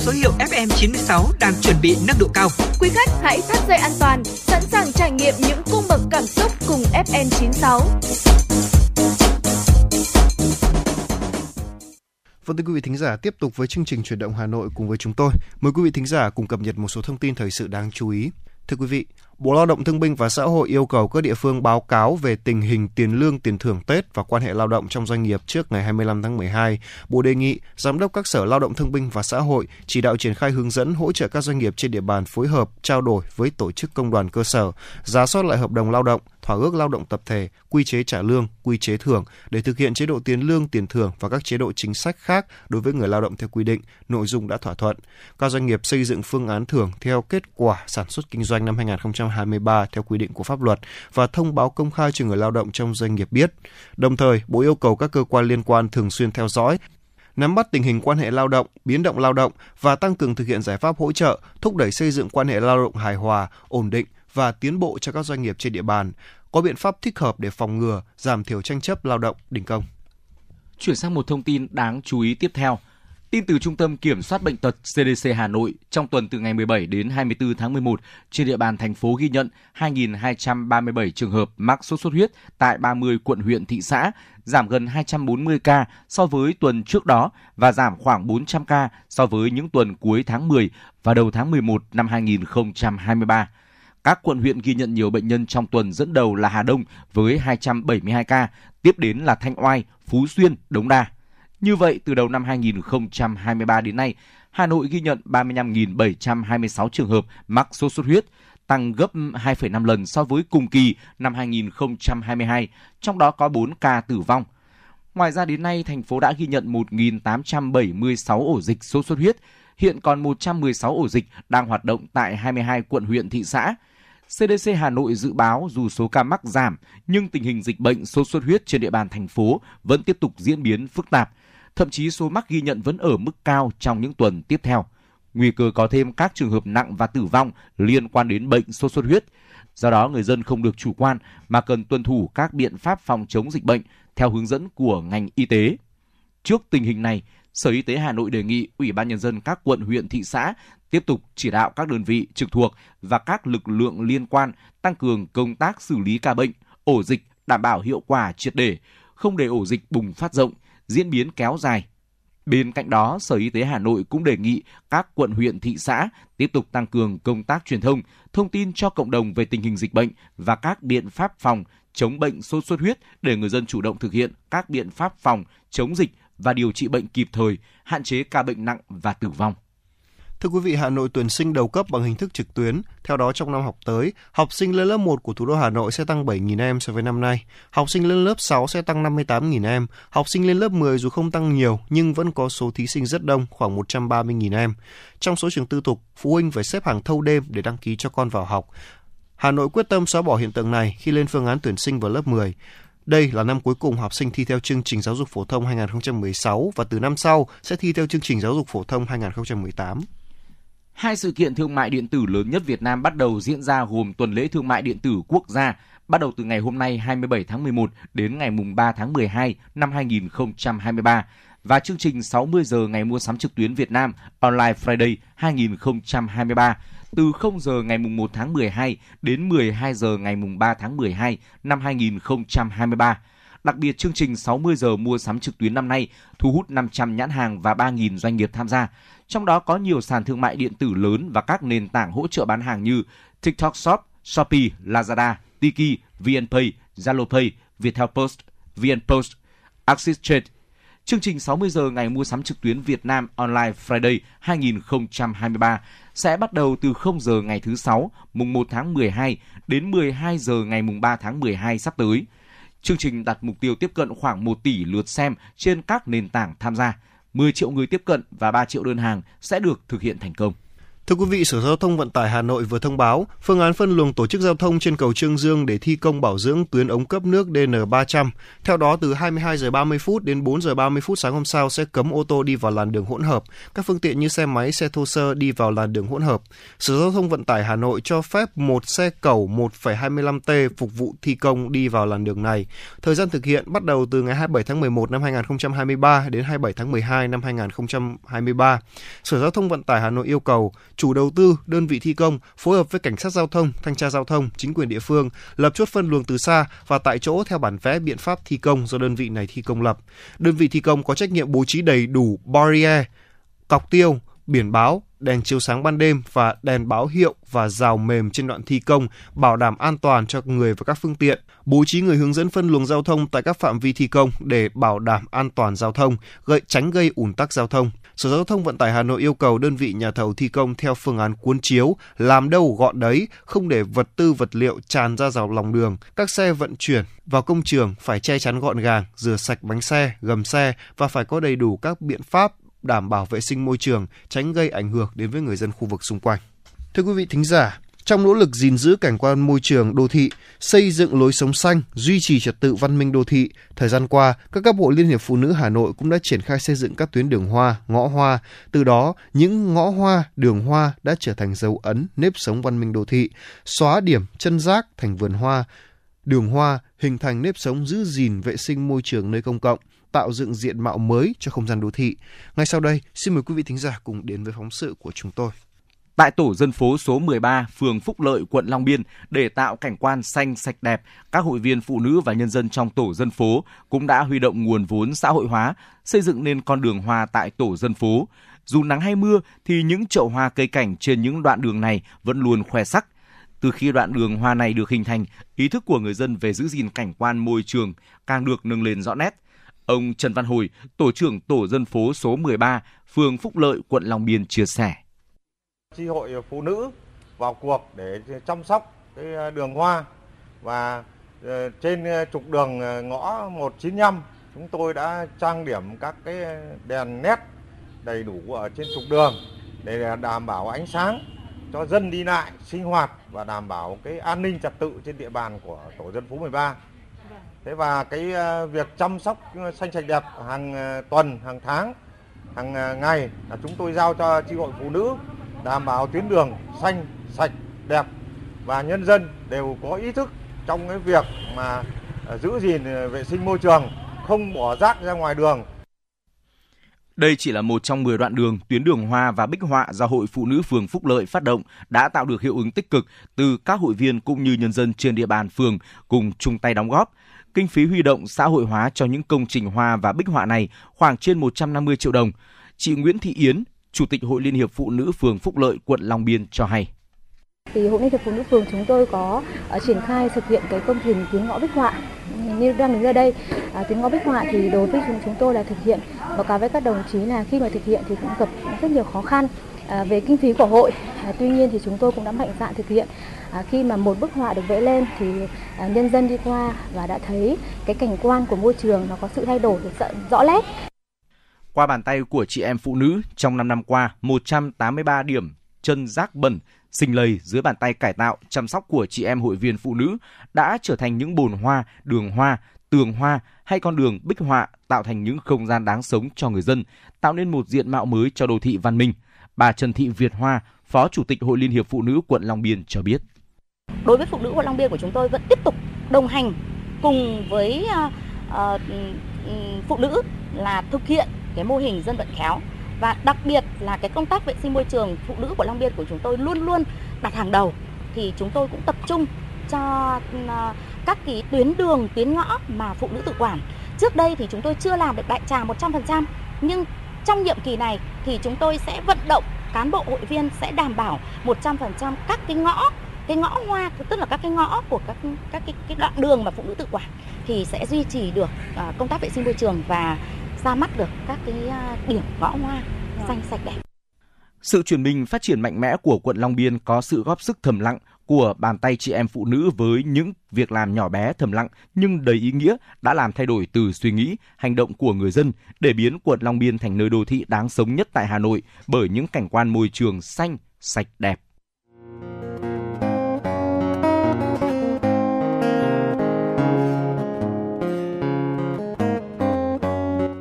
Số hiệu FM96 đang chuẩn bị nâng độ cao. Quý khách hãy thắt dây an toàn, sẵn sàng trải nghiệm những cung bậc cảm xúc cùng FN96. Vâng thưa quý vị thính giả, tiếp tục với chương trình chuyển động Hà Nội cùng với chúng tôi. Mời quý vị thính giả cùng cập nhật một số thông tin thời sự đáng chú ý. Thưa quý vị, Bộ Lao động Thương binh và Xã hội yêu cầu các địa phương báo cáo về tình hình tiền lương, tiền thưởng Tết và quan hệ lao động trong doanh nghiệp trước ngày 25 tháng 12. Bộ đề nghị Giám đốc các sở Lao động Thương binh và Xã hội chỉ đạo triển khai hướng dẫn hỗ trợ các doanh nghiệp trên địa bàn phối hợp, trao đổi với tổ chức công đoàn cơ sở, giả soát lại hợp đồng lao động, thỏa ước lao động tập thể, quy chế trả lương, quy chế thưởng để thực hiện chế độ tiền lương, tiền thưởng và các chế độ chính sách khác đối với người lao động theo quy định, nội dung đã thỏa thuận. Các doanh nghiệp xây dựng phương án thưởng theo kết quả sản xuất kinh doanh năm 2020. 2023 theo quy định của pháp luật và thông báo công khai cho người lao động trong doanh nghiệp biết. Đồng thời, Bộ yêu cầu các cơ quan liên quan thường xuyên theo dõi, nắm bắt tình hình quan hệ lao động, biến động lao động và tăng cường thực hiện giải pháp hỗ trợ, thúc đẩy xây dựng quan hệ lao động hài hòa, ổn định và tiến bộ cho các doanh nghiệp trên địa bàn, có biện pháp thích hợp để phòng ngừa, giảm thiểu tranh chấp lao động đình công. Chuyển sang một thông tin đáng chú ý tiếp theo. Tin từ Trung tâm Kiểm soát Bệnh tật CDC Hà Nội, trong tuần từ ngày 17 đến 24 tháng 11, trên địa bàn thành phố ghi nhận 2.237 trường hợp mắc sốt xuất huyết tại 30 quận huyện thị xã, giảm gần 240 ca so với tuần trước đó và giảm khoảng 400 ca so với những tuần cuối tháng 10 và đầu tháng 11 năm 2023. Các quận huyện ghi nhận nhiều bệnh nhân trong tuần dẫn đầu là Hà Đông với 272 ca, tiếp đến là Thanh Oai, Phú Xuyên, Đống Đa. Như vậy, từ đầu năm 2023 đến nay, Hà Nội ghi nhận 35.726 trường hợp mắc sốt xuất huyết, tăng gấp 2,5 lần so với cùng kỳ năm 2022, trong đó có 4 ca tử vong. Ngoài ra đến nay, thành phố đã ghi nhận 1.876 ổ dịch sốt xuất huyết, hiện còn 116 ổ dịch đang hoạt động tại 22 quận huyện thị xã. CDC Hà Nội dự báo dù số ca mắc giảm, nhưng tình hình dịch bệnh sốt xuất huyết trên địa bàn thành phố vẫn tiếp tục diễn biến phức tạp. Thậm chí số mắc ghi nhận vẫn ở mức cao trong những tuần tiếp theo. Nguy cơ có thêm các trường hợp nặng và tử vong liên quan đến bệnh sốt xuất huyết. Do đó, người dân không được chủ quan mà cần tuân thủ các biện pháp phòng chống dịch bệnh theo hướng dẫn của ngành y tế. Trước tình hình này, Sở Y tế Hà Nội đề nghị Ủy ban nhân dân các quận, huyện, thị xã tiếp tục chỉ đạo các đơn vị trực thuộc và các lực lượng liên quan tăng cường công tác xử lý ca bệnh, ổ dịch đảm bảo hiệu quả triệt để, không để ổ dịch bùng phát rộng, diễn biến kéo dài. Bên cạnh đó, Sở Y tế Hà Nội cũng đề nghị các quận huyện thị xã tiếp tục tăng cường công tác truyền thông, thông tin cho cộng đồng về tình hình dịch bệnh và các biện pháp phòng chống bệnh sốt xuất huyết để người dân chủ động thực hiện các biện pháp phòng chống dịch và điều trị bệnh kịp thời, hạn chế ca bệnh nặng và tử vong. Thưa quý vị, Hà Nội tuyển sinh đầu cấp bằng hình thức trực tuyến. Theo đó, trong năm học tới, học sinh lên lớp 1 của thủ đô Hà Nội sẽ tăng 7.000 em so với năm nay. Học sinh lên lớp 6 sẽ tăng 58.000 em. Học sinh lên lớp 10 dù không tăng nhiều nhưng vẫn có số thí sinh rất đông, khoảng 130.000 em. Trong số trường tư thục, phụ huynh phải xếp hàng thâu đêm để đăng ký cho con vào học. Hà Nội quyết tâm xóa bỏ hiện tượng này khi lên phương án tuyển sinh vào lớp 10. Đây là năm cuối cùng học sinh thi theo chương trình giáo dục phổ thông 2016 và từ năm sau sẽ thi theo chương trình giáo dục phổ thông 2018. Hai sự kiện thương mại điện tử lớn nhất Việt Nam bắt đầu diễn ra gồm tuần lễ thương mại điện tử quốc gia, bắt đầu từ ngày hôm nay 27 tháng 11 đến ngày mùng 3 tháng 12 năm 2023 và chương trình 60 giờ ngày mua sắm trực tuyến Việt Nam Online Friday 2023 từ 0 giờ ngày mùng 1 tháng 12 đến 12 giờ ngày mùng 3 tháng 12 năm 2023. Đặc biệt, chương trình 60 giờ mua sắm trực tuyến năm nay thu hút 500 nhãn hàng và 3.000 doanh nghiệp tham gia. Trong đó có nhiều sàn thương mại điện tử lớn và các nền tảng hỗ trợ bán hàng như TikTok Shop, Shopee, Lazada, Tiki, VNPay, ZaloPay, Viettel Post, VNPost, Axis Trade. Chương trình 60 giờ ngày mua sắm trực tuyến Việt Nam Online Friday 2023 sẽ bắt đầu từ 0 giờ ngày thứ sáu, mùng 1 tháng 12 đến 12 giờ ngày mùng 3 tháng 12 sắp tới. Chương trình đặt mục tiêu tiếp cận khoảng 1 tỷ lượt xem trên các nền tảng tham gia. 10 triệu người tiếp cận và 3 triệu đơn hàng sẽ được thực hiện thành công. Thưa quý vị, Sở Giao thông Vận tải Hà Nội vừa thông báo phương án phân luồng tổ chức giao thông trên cầu Trương Dương để thi công bảo dưỡng tuyến ống cấp nước DN300. Theo đó, từ 22 giờ 30 phút đến 4 giờ 30 phút sáng hôm sau sẽ cấm ô tô đi vào làn đường hỗn hợp. Các phương tiện như xe máy, xe thô sơ đi vào làn đường hỗn hợp. Sở Giao thông Vận tải Hà Nội cho phép một xe cầu 1,25T phục vụ thi công đi vào làn đường này. Thời gian thực hiện bắt đầu từ ngày 27 tháng 11 năm 2023 đến 27 tháng 12 năm 2023. Sở Giao thông Vận tải Hà Nội yêu cầu chủ đầu tư, đơn vị thi công phối hợp với cảnh sát giao thông, thanh tra giao thông, chính quyền địa phương lập chốt phân luồng từ xa và tại chỗ theo bản vẽ biện pháp thi công do đơn vị này thi công lập. Đơn vị thi công có trách nhiệm bố trí đầy đủ barrier, cọc tiêu, biển báo, đèn chiếu sáng ban đêm và đèn báo hiệu và rào mềm trên đoạn thi công, bảo đảm an toàn cho người và các phương tiện, bố trí người hướng dẫn phân luồng giao thông tại các phạm vi thi công để bảo đảm an toàn giao thông, gây tránh gây ủn tắc giao thông. Sở Giao thông Vận tải Hà Nội yêu cầu đơn vị nhà thầu thi công theo phương án cuốn chiếu, làm đâu gọn đấy, không để vật tư vật liệu tràn ra dọc lòng đường. Các xe vận chuyển vào công trường phải che chắn gọn gàng, rửa sạch bánh xe, gầm xe và phải có đầy đủ các biện pháp đảm bảo vệ sinh môi trường, tránh gây ảnh hưởng đến với người dân khu vực xung quanh. Thưa quý vị thính giả, trong nỗ lực gìn giữ cảnh quan môi trường đô thị, xây dựng lối sống xanh, duy trì trật tự văn minh đô thị, thời gian qua, các cấp hội Liên hiệp Phụ nữ Hà Nội cũng đã triển khai xây dựng các tuyến đường hoa, ngõ hoa. Từ đó, những ngõ hoa, đường hoa đã trở thành dấu ấn nếp sống văn minh đô thị, xóa điểm chân rác thành vườn hoa, đường hoa hình thành nếp sống giữ gìn vệ sinh môi trường nơi công cộng, tạo dựng diện mạo mới cho không gian đô thị. Ngay sau đây, xin mời quý vị thính giả cùng đến với phóng sự của chúng tôi tại tổ dân phố số 13, phường Phúc Lợi, quận Long Biên để tạo cảnh quan xanh sạch đẹp. Các hội viên phụ nữ và nhân dân trong tổ dân phố cũng đã huy động nguồn vốn xã hội hóa, xây dựng nên con đường hoa tại tổ dân phố. Dù nắng hay mưa thì những chậu hoa cây cảnh trên những đoạn đường này vẫn luôn khoe sắc. Từ khi đoạn đường hoa này được hình thành, ý thức của người dân về giữ gìn cảnh quan môi trường càng được nâng lên rõ nét. Ông Trần Văn Hồi, tổ trưởng tổ dân phố số 13, phường Phúc Lợi, quận Long Biên chia sẻ. Chi hội phụ nữ vào cuộc để chăm sóc cái đường hoa và ờ, trên trục đường ngõ 195 chúng tôi đã trang điểm các cái đèn nét đầy đủ ở trên trục đường để đảm bảo ánh sáng cho dân đi lại sinh hoạt và đảm bảo cái an ninh trật tự trên địa bàn của tổ dân phố 13. Thế và cái ờ, việc chăm sóc xanh sạch đẹp hàng ờ, tuần, hàng tháng, hàng ờ, ngày là chúng tôi giao cho chi hội phụ nữ đảm bảo tuyến đường xanh, sạch, đẹp và nhân dân đều có ý thức trong cái việc mà giữ gìn vệ sinh môi trường, không bỏ rác ra ngoài đường Đây chỉ là một trong 10 đoạn đường, tuyến đường hoa và bích họa do Hội Phụ nữ phường Phúc Lợi phát động đã tạo được hiệu ứng tích cực từ các hội viên cũng như nhân dân trên địa bàn phường cùng chung tay đóng góp. Kinh phí huy động xã hội hóa cho những công trình hoa và bích họa này khoảng trên 150 triệu đồng. Chị Nguyễn Thị Yến, Chủ tịch Hội Liên hiệp Phụ nữ phường Phúc Lợi, quận Long Biên cho hay. Thì Hội Liên hiệp Phụ nữ phường chúng tôi có uh, triển khai thực hiện cái công trình tiếng ngõ bích họa như đang đứng ra đây à, tiếng ngõ bích họa thì đối với chúng chúng tôi là thực hiện báo cáo với các đồng chí là khi mà thực hiện thì cũng gặp rất nhiều khó khăn à, về kinh phí của hội à, tuy nhiên thì chúng tôi cũng đã mạnh dạn thực hiện à, khi mà một bức họa được vẽ lên thì à, nhân dân đi qua và đã thấy cái cảnh quan của môi trường nó có sự thay đổi rõ, rõ nét qua bàn tay của chị em phụ nữ trong 5 năm qua 183 điểm chân rác bẩn sinh lầy dưới bàn tay cải tạo, chăm sóc của chị em hội viên phụ nữ đã trở thành những bồn hoa, đường hoa, tường hoa hay con đường bích họa tạo thành những không gian đáng sống cho người dân, tạo nên một diện mạo mới cho đô thị văn minh. Bà Trần Thị Việt Hoa, Phó Chủ tịch Hội Liên hiệp Phụ nữ quận Long Biên cho biết. Đối với phụ nữ quận Long Biên của chúng tôi vẫn tiếp tục đồng hành cùng với uh, uh, phụ nữ là thực hiện cái mô hình dân vận khéo và đặc biệt là cái công tác vệ sinh môi trường phụ nữ của Long Biên của chúng tôi luôn luôn đặt hàng đầu thì chúng tôi cũng tập trung cho ờ, các cái tuyến đường, tuyến ngõ mà phụ nữ tự quản. Trước đây thì chúng tôi chưa làm được đại trà 100% nhưng trong nhiệm kỳ này thì chúng tôi sẽ vận động cán bộ hội viên sẽ đảm bảo 100% các cái ngõ cái ngõ hoa tức là các cái ngõ của các các cái, cái đoạn đường mà phụ nữ tự quản thì sẽ duy trì được uh, công tác vệ sinh môi trường và ra mắt được các cái à, điểm ngõ hoa xanh sạch đẹp. Sự chuyển mình phát triển mạnh mẽ của quận Long Biên có sự góp sức thầm lặng của bàn tay chị em phụ nữ với những việc làm nhỏ bé thầm lặng nhưng đầy ý nghĩa đã làm thay đổi từ suy nghĩ, hành động của người dân để biến quận Long Biên thành nơi đô thị đáng sống nhất tại Hà Nội bởi những cảnh quan môi trường xanh, sạch đẹp.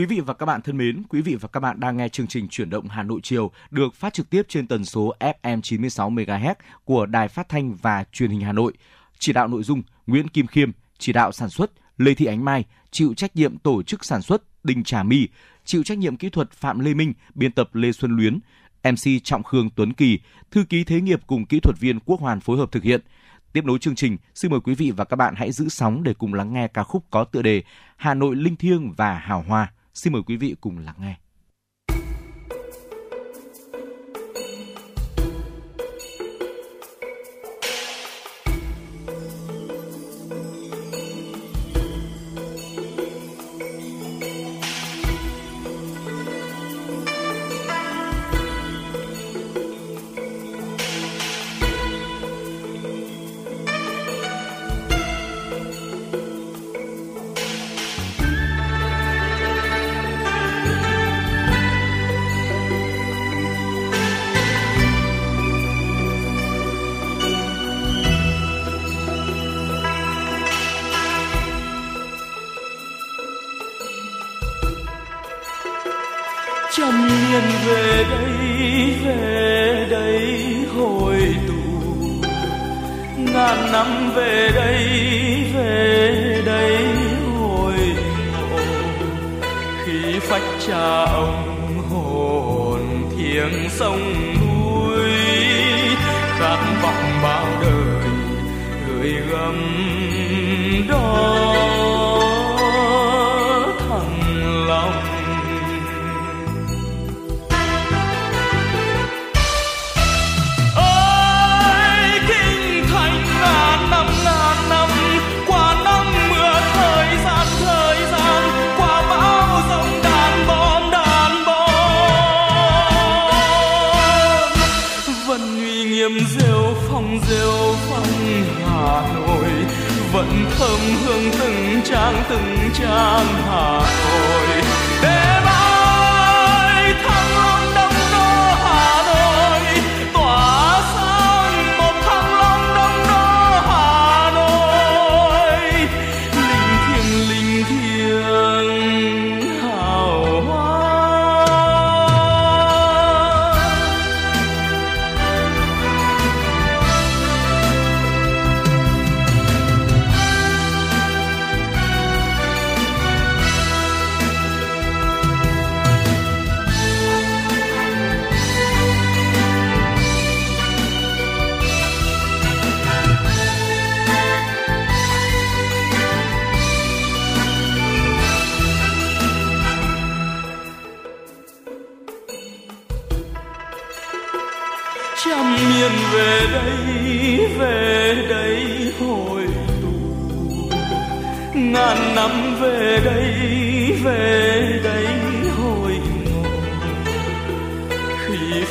Quý vị và các bạn thân mến, quý vị và các bạn đang nghe chương trình chuyển động Hà Nội chiều được phát trực tiếp trên tần số FM 96 MHz của Đài Phát thanh và Truyền hình Hà Nội. Chỉ đạo nội dung Nguyễn Kim Khiêm, chỉ đạo sản xuất Lê Thị Ánh Mai, chịu trách nhiệm tổ chức sản xuất Đinh Trà My, chịu trách nhiệm kỹ thuật Phạm Lê Minh, biên tập Lê Xuân Luyến, MC Trọng Khương Tuấn Kỳ, thư ký thế nghiệp cùng kỹ thuật viên Quốc Hoàn phối hợp thực hiện. Tiếp nối chương trình, xin mời quý vị và các bạn hãy giữ sóng để cùng lắng nghe ca khúc có tựa đề Hà Nội linh thiêng và hào hoa Xin mời quý vị cùng lắng nghe.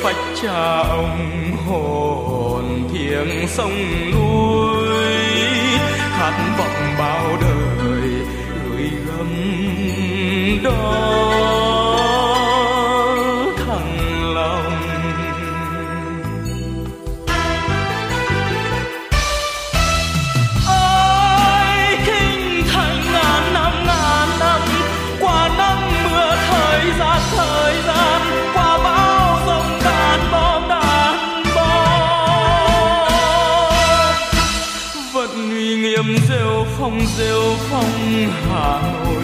Phách cha ông hồn thiêng sông núi. Khát vọng bao đời gửi gắm đó hà nội.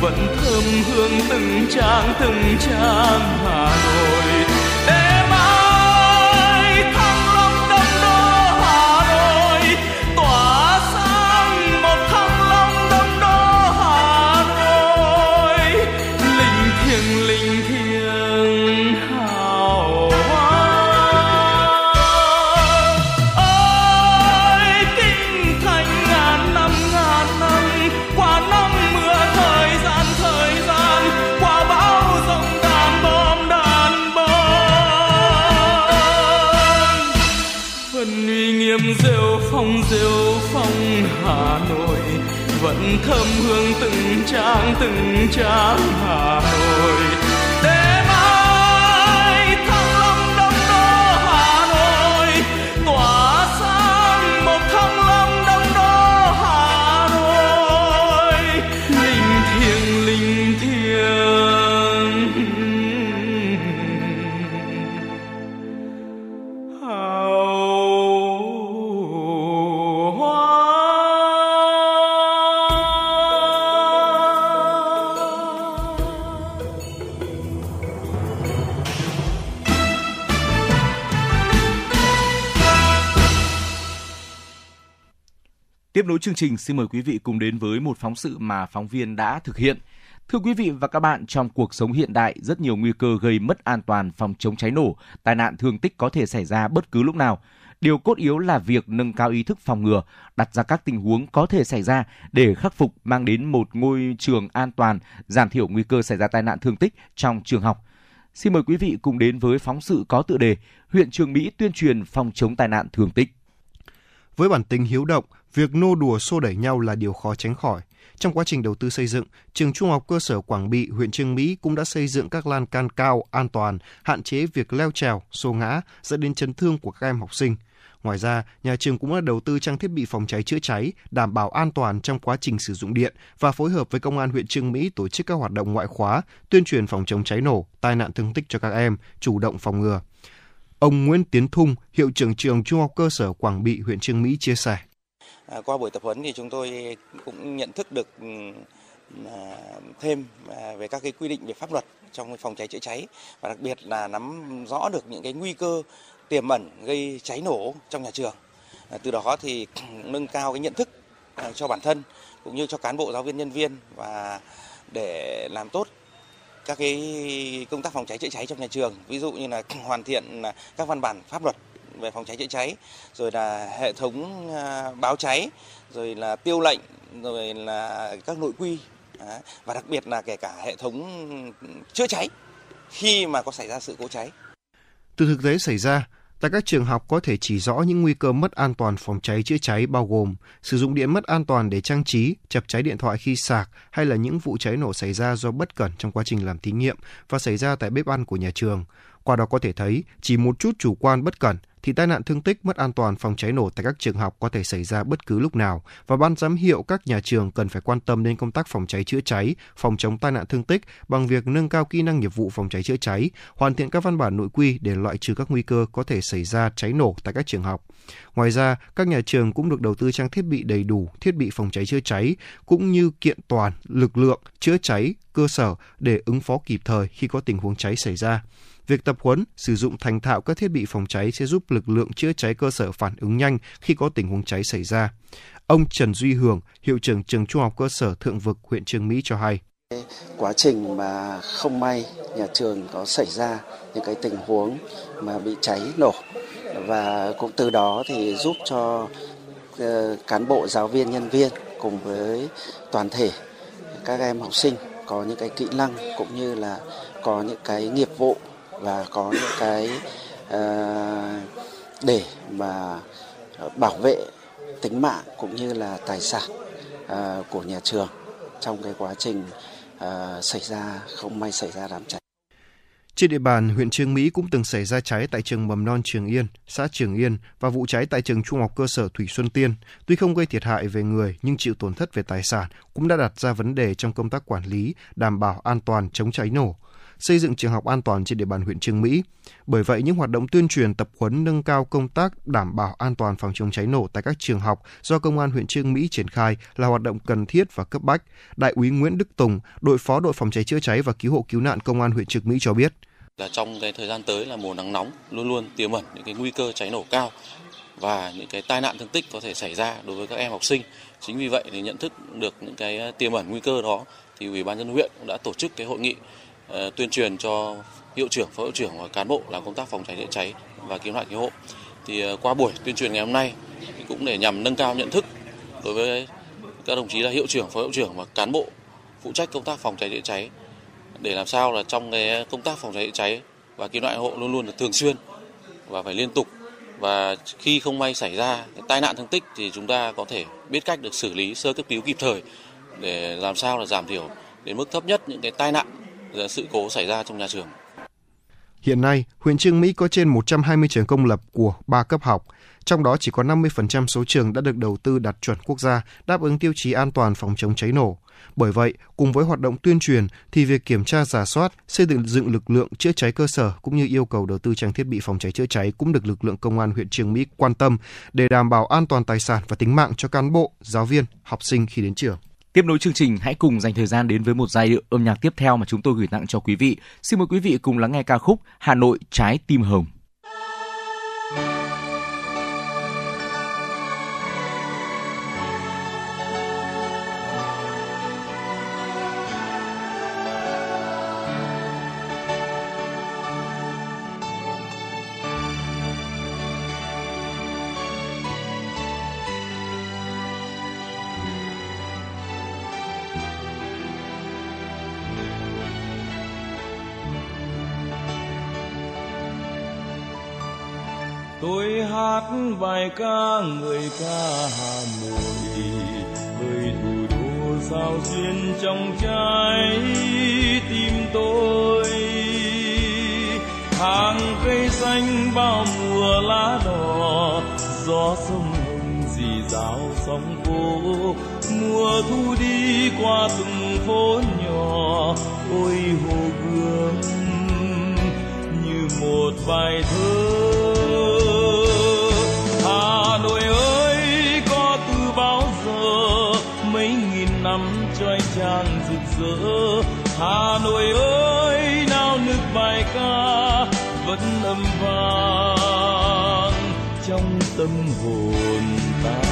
Vẫn thơm hương từng trang từng trang hà nội. Thơm hương từng trang từng trang hà nội. Nối chương trình, xin mời quý vị cùng đến với một phóng sự mà phóng viên đã thực hiện. Thưa quý vị và các bạn, trong cuộc sống hiện đại, rất nhiều nguy cơ gây mất an toàn phòng chống cháy nổ, tai nạn thương tích có thể xảy ra bất cứ lúc nào. Điều cốt yếu là việc nâng cao ý thức phòng ngừa, đặt ra các tình huống có thể xảy ra để khắc phục mang đến một ngôi trường an toàn, giảm thiểu nguy cơ xảy ra tai nạn thương tích trong trường học. Xin mời quý vị cùng đến với phóng sự có tựa đề Huyện Trường Mỹ tuyên truyền phòng chống tai nạn thương tích. Với bản tính hiếu động, việc nô đùa xô đẩy nhau là điều khó tránh khỏi. Trong quá trình đầu tư xây dựng, trường Trung học cơ sở Quảng Bị, huyện Trương Mỹ cũng đã xây dựng các lan can cao, an toàn, hạn chế việc leo trèo, xô ngã dẫn đến chấn thương của các em học sinh. Ngoài ra, nhà trường cũng đã đầu tư trang thiết bị phòng cháy chữa cháy, đảm bảo an toàn trong quá trình sử dụng điện và phối hợp với công an huyện Trương Mỹ tổ chức các hoạt động ngoại khóa, tuyên truyền phòng chống cháy nổ, tai nạn thương tích cho các em, chủ động phòng ngừa. Ông Nguyễn Tiến Thung, hiệu trưởng trường Trung học cơ sở Quảng Bị, huyện Trương Mỹ chia sẻ. À, qua buổi tập huấn thì chúng tôi cũng nhận thức được ừ, à, thêm à, về các cái quy định về pháp luật trong phòng cháy chữa cháy và đặc biệt là nắm rõ được những cái nguy cơ tiềm ẩn gây cháy nổ trong nhà trường. Từ đó thì nâng cao cái nhận thức cho bản thân cũng như cho cán bộ, giáo viên, nhân viên và để làm tốt các cái công tác phòng cháy chữa cháy trong nhà trường ví dụ như là hoàn thiện các văn bản pháp luật về phòng cháy chữa cháy rồi là hệ thống à, báo cháy rồi là tiêu lệnh rồi là các nội quy và đặc biệt là kể cả hệ thống chữa cháy khi mà có xảy ra sự cố cháy. Từ thực tế xảy ra, tại các trường học có thể chỉ rõ những nguy cơ mất an toàn phòng cháy chữa cháy bao gồm sử dụng điện mất an toàn để trang trí, chập cháy điện thoại khi sạc hay là những vụ cháy nổ xảy ra do bất cẩn trong quá trình làm thí nghiệm và xảy ra tại bếp ăn của nhà trường. Qua đó có thể thấy, chỉ một chút chủ quan bất cẩn thì tai nạn thương tích mất an toàn phòng cháy nổ tại các trường học có thể xảy ra bất cứ lúc nào và ban giám hiệu các nhà trường cần phải quan tâm đến công tác phòng cháy chữa cháy, phòng chống tai nạn thương tích bằng việc nâng cao kỹ năng nghiệp vụ phòng cháy chữa cháy, hoàn thiện các văn bản nội quy để loại trừ các nguy cơ có thể xảy ra cháy nổ tại các trường học. Ngoài ra, các nhà trường cũng được đầu tư trang thiết bị đầy đủ, thiết bị phòng cháy chữa cháy cũng như kiện toàn lực lượng chữa cháy cơ sở để ứng phó kịp thời khi có tình huống cháy xảy ra. Việc tập huấn, sử dụng thành thạo các thiết bị phòng cháy sẽ giúp lực lượng chữa cháy cơ sở phản ứng nhanh khi có tình huống cháy xảy ra. Ông Trần Duy Hường, hiệu trưởng trường Trung học cơ sở Thượng Vực, huyện Trương Mỹ cho hay. Quá trình mà không may nhà trường có xảy ra những cái tình huống mà bị cháy nổ và cũng từ đó thì giúp cho ờ, cán bộ giáo viên nhân viên cùng với toàn thể các em học sinh có những cái kỹ năng cũng như là có những cái nghiệp vụ và có những cái ờ, để mà bảo vệ tính mạng cũng như là tài sản ờ, của nhà trường trong cái quá trình ờ, xảy ra không may xảy ra đám cháy. Trên địa bàn huyện Trương Mỹ cũng từng xảy ra cháy tại trường mầm non Trường Yên, xã Trường Yên và vụ cháy tại trường trung học cơ sở Thủy Xuân Tiên. Tuy không gây thiệt hại về người nhưng chịu tổn thất về tài sản cũng đã đặt ra vấn đề trong công tác quản lý, đảm bảo an toàn chống cháy nổ xây dựng trường học an toàn trên địa bàn huyện Trương Mỹ. Bởi vậy, những hoạt động tuyên truyền tập huấn nâng cao công tác đảm bảo an toàn phòng chống cháy nổ tại các trường học do Công an huyện Trương Mỹ triển khai là hoạt động cần thiết và cấp bách. Đại úy Nguyễn Đức Tùng, đội phó đội phòng cháy chữa cháy và cứu hộ cứu nạn Công an huyện Trương Mỹ cho biết là trong cái thời gian tới là mùa nắng nóng luôn luôn tiềm ẩn những cái nguy cơ cháy nổ cao và những cái tai nạn thương tích có thể xảy ra đối với các em học sinh. Chính vì vậy thì nhận thức được những cái tiềm ẩn nguy cơ đó thì Ủy ban nhân huyện cũng đã tổ chức cái hội nghị Ờ, tuyên truyền cho hiệu trưởng, phó hiệu trưởng và cán bộ làm công tác phòng cháy chữa cháy và cứu nạn cứu hộ. Thì ờ, qua buổi tuyên truyền ngày hôm nay cũng để nhằm nâng cao nhận thức đối với các đồng chí là hiệu trưởng, phó hiệu trưởng và cán bộ phụ trách công tác phòng cháy chữa cháy để làm sao là trong cái công tác phòng cháy chữa cháy và cứu nạn hộ luôn luôn được thường xuyên và phải liên tục và khi không may xảy ra tai nạn thương tích thì chúng ta có thể biết cách được xử lý sơ cấp cứu kịp thời để làm sao là giảm thiểu đến mức thấp nhất những cái tai nạn sự cố xảy ra trong nhà trường. Hiện nay, huyện Trương Mỹ có trên 120 trường công lập của 3 cấp học, trong đó chỉ có 50% số trường đã được đầu tư đạt chuẩn quốc gia, đáp ứng tiêu chí an toàn phòng chống cháy nổ. Bởi vậy, cùng với hoạt động tuyên truyền thì việc kiểm tra giả soát, xây dựng dựng lực lượng chữa cháy cơ sở cũng như yêu cầu đầu tư trang thiết bị phòng cháy chữa cháy cũng được lực lượng công an huyện Trường Mỹ quan tâm để đảm bảo an toàn tài sản và tính mạng cho cán bộ, giáo viên, học sinh khi đến trường. Tiếp nối chương trình, hãy cùng dành thời gian đến với một giai điệu âm nhạc tiếp theo mà chúng tôi gửi tặng cho quý vị. Xin mời quý vị cùng lắng nghe ca khúc Hà Nội trái tim hồng. Tôi hát bài ca người ca hà nội, người thủ đô sao duyên trong trái tim tôi. Hàng cây xanh bao mùa lá đỏ, gió sông hồng dì dào sóng vô mùa thu đi qua từng phố nhỏ, ôi hồ gươm như một bài thơ. Trang rực rỡ. Hà nội ơi nào nức bài ca, vẫn âm vang trong tâm hồn ta.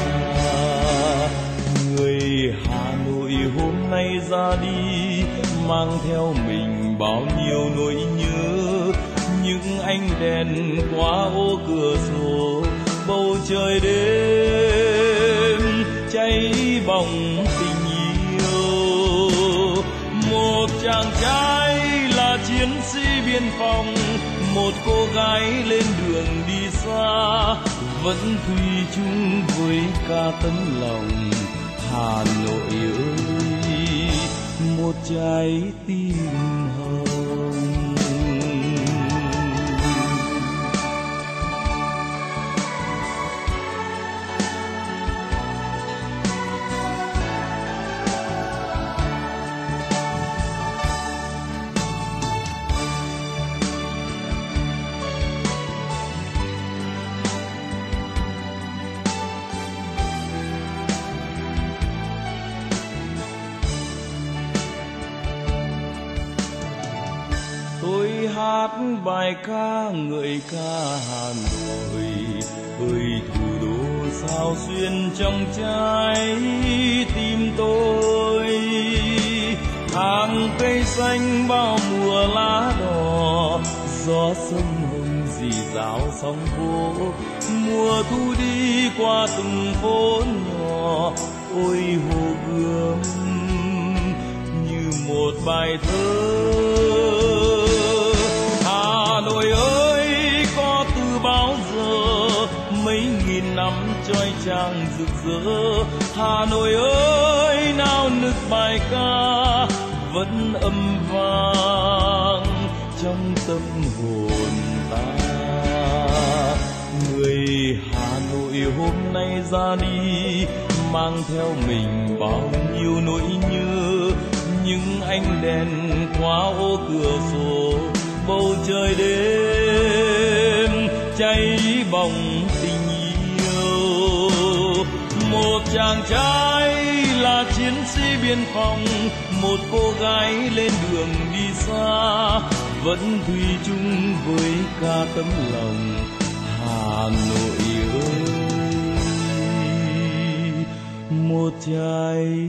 Người hà nội hôm nay ra đi, mang theo mình bao nhiêu nỗi nhớ. Những ánh đèn qua ô cửa sổ, bầu trời đêm cháy bỏng chàng trai là chiến sĩ biên phòng, một cô gái lên đường đi xa, vẫn thủy chung với ca tấm lòng hà nội ơi. Một trái tim bài ca, ngợi ca hà nội. Ơi, thủ đô sao xuyên trong trái tim tôi. Hàng cây xanh bao mùa lá đỏ, gió sông hồng dì dào sóng vỗ. mùa thu đi qua từng phố nhỏ, ôi hồ gươm như một bài thơ. Trang Hà Nội ơi, nào nức bài ca, vẫn âm vang trong tâm hồn ta. Người Hà Nội hôm nay ra đi, mang theo mình bao nhiêu nỗi nhớ. Những ánh đèn qua ô cửa sổ, bầu trời đêm cháy bỏng một chàng trai là chiến sĩ biên phòng, một cô gái lên đường đi xa, vẫn thủy chung với ca tấm lòng hà nội ơi. Một trái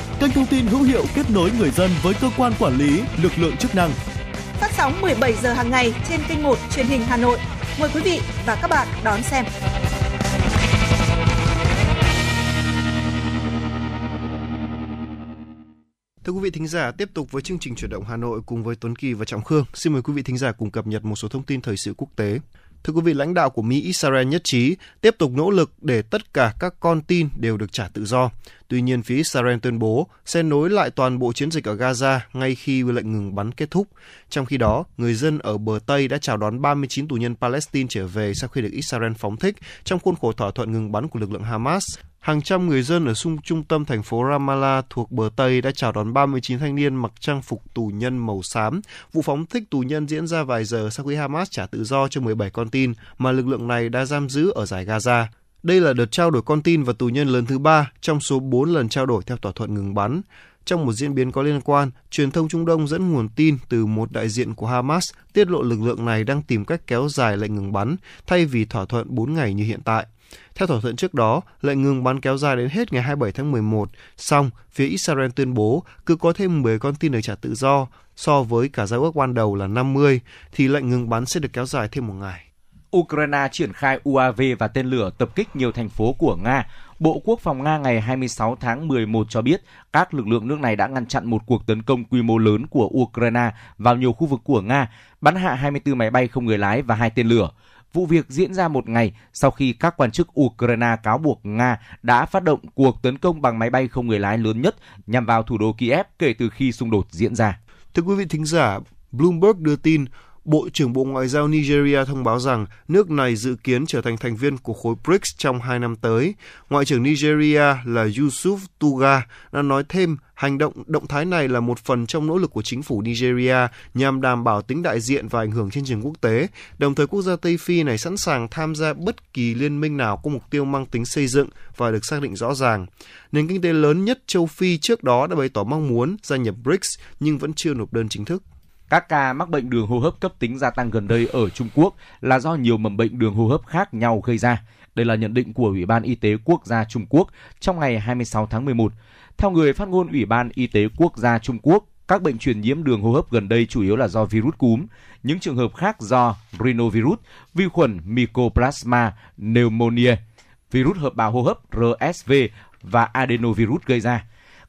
kênh thông tin hữu hiệu kết nối người dân với cơ quan quản lý, lực lượng chức năng. Phát sóng 17 giờ hàng ngày trên kênh 1 truyền hình Hà Nội. Mời quý vị và các bạn đón xem. Thưa quý vị thính giả, tiếp tục với chương trình chuyển động Hà Nội cùng với Tuấn Kỳ và Trọng Khương. Xin mời quý vị thính giả cùng cập nhật một số thông tin thời sự quốc tế. Thưa quý vị, lãnh đạo của Mỹ Israel nhất trí tiếp tục nỗ lực để tất cả các con tin đều được trả tự do. Tuy nhiên, phía Israel tuyên bố sẽ nối lại toàn bộ chiến dịch ở Gaza ngay khi lệnh ngừng bắn kết thúc. Trong khi đó, người dân ở bờ Tây đã chào đón 39 tù nhân Palestine trở về sau khi được Israel phóng thích trong khuôn khổ thỏa thuận ngừng bắn của lực lượng Hamas. Hàng trăm người dân ở xung trung tâm thành phố Ramallah thuộc bờ Tây đã chào đón 39 thanh niên mặc trang phục tù nhân màu xám. Vụ phóng thích tù nhân diễn ra vài giờ sau khi Hamas trả tự do cho 17 con tin mà lực lượng này đã giam giữ ở giải Gaza. Đây là đợt trao đổi con tin và tù nhân lớn thứ ba trong số 4 lần trao đổi theo thỏa thuận ngừng bắn. Trong một diễn biến có liên quan, truyền thông Trung Đông dẫn nguồn tin từ một đại diện của Hamas tiết lộ lực lượng này đang tìm cách kéo dài lệnh ngừng bắn thay vì thỏa thuận 4 ngày như hiện tại. Theo thỏa thuận trước đó, lệnh ngừng bắn kéo dài đến hết ngày 27 tháng 11, song phía Israel tuyên bố cứ có thêm 10 con tin được trả tự do so với cả giao ước ban đầu là 50, thì lệnh ngừng bắn sẽ được kéo dài thêm một ngày. Ukraine triển khai UAV và tên lửa tập kích nhiều thành phố của Nga. Bộ Quốc phòng Nga ngày 26 tháng 11 cho biết các lực lượng nước này đã ngăn chặn một cuộc tấn công quy mô lớn của Ukraine vào nhiều khu vực của Nga, bắn hạ 24 máy bay không người lái và hai tên lửa. Vụ việc diễn ra một ngày sau khi các quan chức Ukraine cáo buộc Nga đã phát động cuộc tấn công bằng máy bay không người lái lớn nhất nhằm vào thủ đô Kiev kể từ khi xung đột diễn ra. Thưa quý vị thính giả, Bloomberg đưa tin Bộ trưởng Bộ Ngoại giao Nigeria thông báo rằng nước này dự kiến trở thành thành viên của khối BRICS trong hai năm tới. Ngoại trưởng Nigeria là Yusuf Tuga đã nói thêm hành động động thái này là một phần trong nỗ lực của chính phủ Nigeria nhằm đảm bảo tính đại diện và ảnh hưởng trên trường quốc tế. Đồng thời, quốc gia Tây Phi này sẵn sàng tham gia bất kỳ liên minh nào có mục tiêu mang tính xây dựng và được xác định rõ ràng. Nền kinh tế lớn nhất châu Phi trước đó đã bày tỏ mong muốn gia nhập BRICS nhưng vẫn chưa nộp đơn chính thức. Các ca mắc bệnh đường hô hấp cấp tính gia tăng gần đây ở Trung Quốc là do nhiều mầm bệnh đường hô hấp khác nhau gây ra. Đây là nhận định của Ủy ban Y tế Quốc gia Trung Quốc trong ngày 26 tháng 11. Theo người phát ngôn Ủy ban Y tế Quốc gia Trung Quốc, các bệnh truyền nhiễm đường hô hấp gần đây chủ yếu là do virus cúm, những trường hợp khác do rhinovirus, vi khuẩn Mycoplasma pneumonia, virus hợp bào hô hấp RSV và adenovirus gây ra.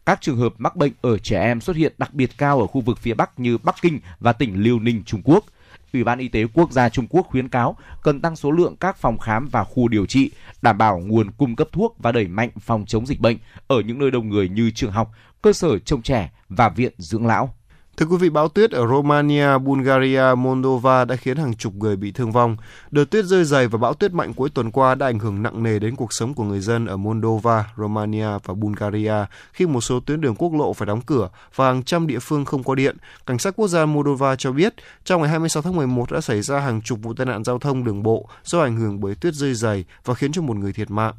Các trường hợp mắc bệnh ở trẻ em xuất hiện đặc biệt cao ở khu vực phía Bắc như Bắc Kinh và tỉnh Liêu Ninh, Trung Quốc. Ủy ban Y tế Quốc gia Trung Quốc khuyến cáo cần tăng số lượng các phòng khám và khu điều trị, đảm bảo nguồn cung cấp thuốc và đẩy mạnh phòng chống dịch bệnh ở những nơi đông người như trường học, cơ sở trông trẻ và viện dưỡng lão. Thưa quý vị, bão tuyết ở Romania, Bulgaria, Moldova đã khiến hàng chục người bị thương vong. Đợt tuyết rơi dày và bão tuyết mạnh cuối tuần qua đã ảnh hưởng nặng nề đến cuộc sống của người dân ở Moldova, Romania và Bulgaria khi một số tuyến đường quốc lộ phải đóng cửa và hàng trăm địa phương không có điện. Cảnh sát quốc gia Moldova cho biết, trong ngày 26 tháng 11 đã xảy ra hàng chục vụ tai nạn giao thông đường bộ do ảnh hưởng bởi tuyết rơi dày và khiến cho một người thiệt mạng.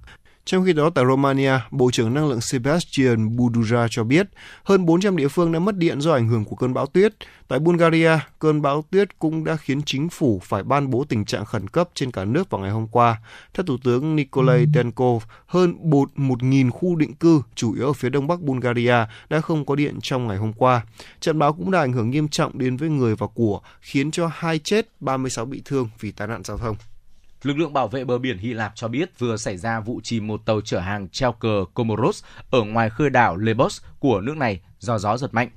Trong khi đó, tại Romania, Bộ trưởng Năng lượng Sebastian Budura cho biết hơn 400 địa phương đã mất điện do ảnh hưởng của cơn bão tuyết. Tại Bulgaria, cơn bão tuyết cũng đã khiến chính phủ phải ban bố tình trạng khẩn cấp trên cả nước vào ngày hôm qua. Theo Thủ tướng Nikolai Denkov, hơn 1.000 khu định cư, chủ yếu ở phía đông bắc Bulgaria, đã không có điện trong ngày hôm qua. Trận bão cũng đã ảnh hưởng nghiêm trọng đến với người và của, khiến cho hai chết, 36 bị thương vì tai nạn giao thông. Lực lượng bảo vệ bờ biển Hy Lạp cho biết vừa xảy ra vụ chìm một tàu chở hàng treo cờ Comoros ở ngoài khơi đảo Lesbos của nước này do gió giật mạnh.